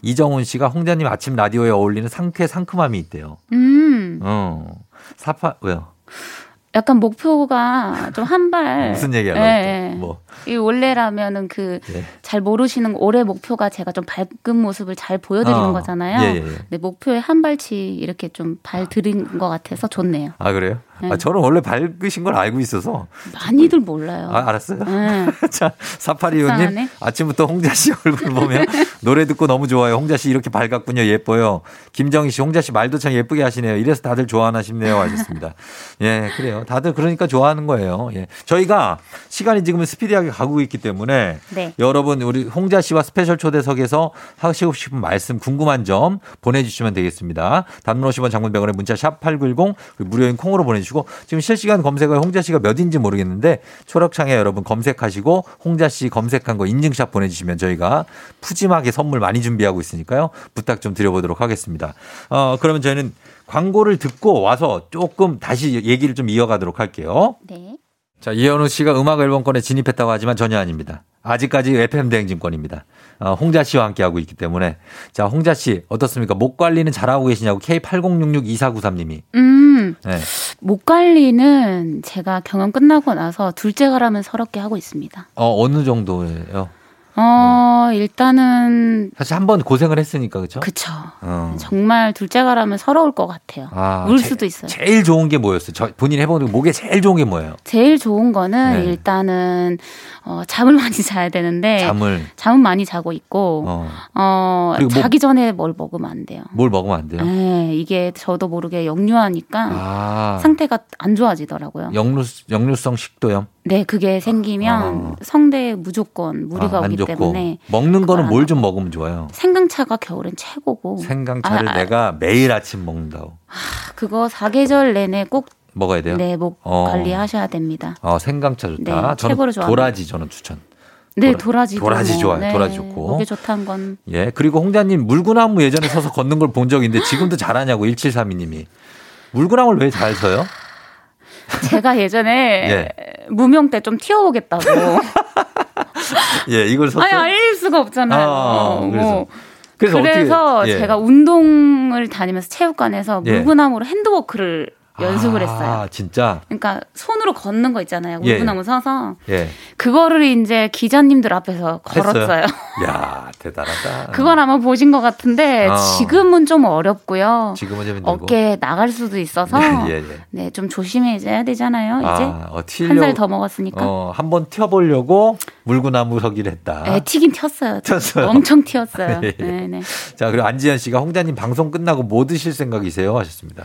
이정훈 씨가 홍자님 아침 라디오에 어울리는 상쾌 상큼함이 있대요. 음, 어. 사파 왜요? 약간 목표가 좀 한 발. 무슨 얘기 하려고 예, 예. 뭐. 이 원래라면은 그잘 예. 모르시는 올해 목표가 제가 좀 밝은 모습을 잘 보여드리는 어. 거잖아요. 예, 예, 예. 근데 목표에 한 발치 이렇게 좀 발 들인 것 같아서 좋네요. 아, 그래요? 네. 아, 저는 원래 밝으신 걸 알고 있어서. 많이들 몰라요. 아, 알았어요. 네. 자, 사파리오님. 아침부터 홍자 씨 얼굴 보면 노래 듣고 너무 좋아요. 홍자 씨 이렇게 밝았군요. 예뻐요. 김정희 씨, 홍자 씨 말도 참 예쁘게 하시네요. 이래서 다들 좋아하나 싶네요. 하셨습니다. 예, 그래요. 다들 그러니까 좋아하는 거예요. 예. 저희가 시간이 지금 스피디하게 가고 있기 때문에 네. 여러분 우리 홍자 씨와 special 초대석에서 하시고 싶은 말씀 궁금한 점 보내주시면 되겠습니다. 단문 50원 장문 100원에 문자 샵 8910 그리고 무료인 콩으로 보내주시 고 지금 실시간 검색어에 홍자 씨가 몇인지 모르겠는데 초록창에 여러분 검색하시고 홍자 씨 검색한 거 인증샷 보내주시면 저희가 푸짐하게 선물 많이 준비하고 있으니까요. 부탁 좀 드려보도록 하겠습니다. 어, 그러면 저희는 광고를 듣고 와서 조금 다시 얘기를 좀 이어가도록 할게요. 네. 자, 이현우 씨가 음악 앨범권에 진입했다고 하지만 전혀 아닙니다. 아직까지 FM 대행진권입니다. 어, 홍자 씨와 함께하고 있기 때문에. 자, 홍자 씨, 어떻습니까? 목 관리는 잘하고 계시냐고 K80662493님이. 음, 네. 목 관리는 제가 경험 끝나고 나서 둘째 가라면 서럽게 하고 있습니다. 어, 어느 정도예요? 어, 일단은 사실 한 번 고생을 했으니까, 그쵸? 그쵸. 어. 정말 둘째 가 라면 서러울 것 같아요. 아, 울 제- 수도 있어요. 제일 좋은 게 뭐였어요? 저 본인이 해본 목에 제일 좋은 게 뭐예요? 제일 좋은 거는 네. 일단은 어, 잠을 많이 자야 되는데 잠을. 잠은 많이 자고 있고 어. 어, 그리고 뭐- 자기 전에 뭘 먹으면 안 돼요. 뭘 먹으면 안 돼요? 네, 이게 저도 모르게 역류하니까 아. 상태가 안 좋아지더라고요. 역류, 역류성 식도염? 네, 그게 생기면 성대에 무조건 무리가 아, 안 오기 좋고. 때문에 먹는 거는 뭘 좀 먹으면 좋아요? 생강차가 겨울엔 최고고 생강차를 아, 아, 내가 매일 아침 먹는다고. 그거 사계절 내내 꼭 먹어야 돼요? 네, 목 어. 관리하셔야 됩니다. 어, 생강차 좋다. 네, 저는. 도라지 저는 추천. 네, 도라- 도라지 도라지 좋아요. 도라지 좋고. 목에 좋다는 건 예. 그리고 홍자님 물구나무 예전에 서서 걷는 걸 본적 있는데 지금도 잘하냐고 1732님이. 물구나무를 왜 잘 서요? 제가 예전에 예. 무명 때 좀 튀어오겠다고. 예, 이걸 아니 알릴 수가 없잖아요. 아, 그래서. 뭐. 그래서 그래서, 어떻게- 예. 제가 운동을 다니면서 체육관에서 예. 물구나무로 핸드워크를 연습을 했어요. 아, 진짜. 그러니까 손으로 걷는 거 있잖아요. 예. 물구나무 서서 예. 그거를 이제 기자님들 앞에서 걸었어요. 야, 대단하다. 그건 아마 보신 것 같은데 어. 지금은 좀 어렵고요. 지금은 좀. 어깨 나갈 수도 있어서 예, 예. 네, 좀 조심해야 되잖아요. 이제 아, 어, 한살 더 먹었으니까. 어, 한번 튀어보려고 물구나무 서기를 했다. 네, 튀긴 튀었어요. 튀었어요? 엄청 튀었어요. 예. 네, 네. 자, 그리고 안지현 씨가 홍자님 방송 끝나고 뭐 드실 생각이세요? 하셨습니다.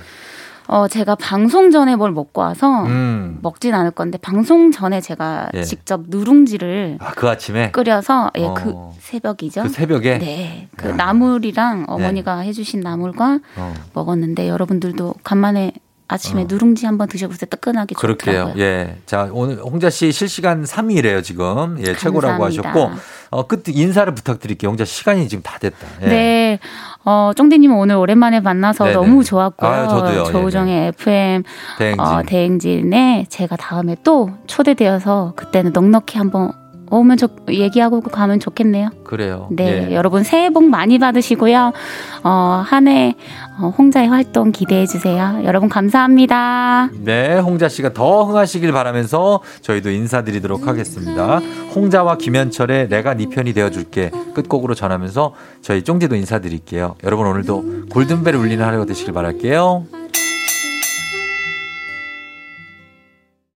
어, 제가 방송 전에 뭘 먹고 와서 음. 먹진 않을 건데 방송 전에 제가 예. 직접 누룽지를 아, 그 아침에? 끓여서 예, 어. 그 새벽이죠. 그 새벽에? 네. 그 나물이랑 어머니가 해 주신 나물과 어. 먹었는데 여러분들도 간만에 아침에 누룽지 한번 드셔보세요. 뜨끈하게 그렇게요. 예. 자, 오늘 홍자 씨 실시간 3위래요, 지금. 예, 최고라고 감사합니다. 하셨고. 어, 끝 인사를 부탁드릴게요. 홍자 시간이 지금 다 됐다. 예. 네. 어, 쫑디님 오늘 오랜만에 만나서 네네. 너무 좋았고요. 아유, 저도요. 조우정의 FM 대행진. 어, 대행진에 제가 다음에 또 초대되어서 그때는 넉넉히 한번 오면 좋, 얘기하고 가면 좋겠네요. 그래요. 네, 예. 여러분 새해 복 많이 받으시고요. 어, 한해 어, 홍자의 활동 기대해 주세요. 여러분 감사합니다. 네, 홍자 씨가 더 흥하시길 바라면서 저희도 인사드리도록 하겠습니다. 홍자와 김현철의 내가 네 편이 되어줄게 끝곡으로 전하면서 저희 쫑디도 인사드릴게요. 여러분 오늘도 골든벨 울리는 하루가 되시길 바랄게요.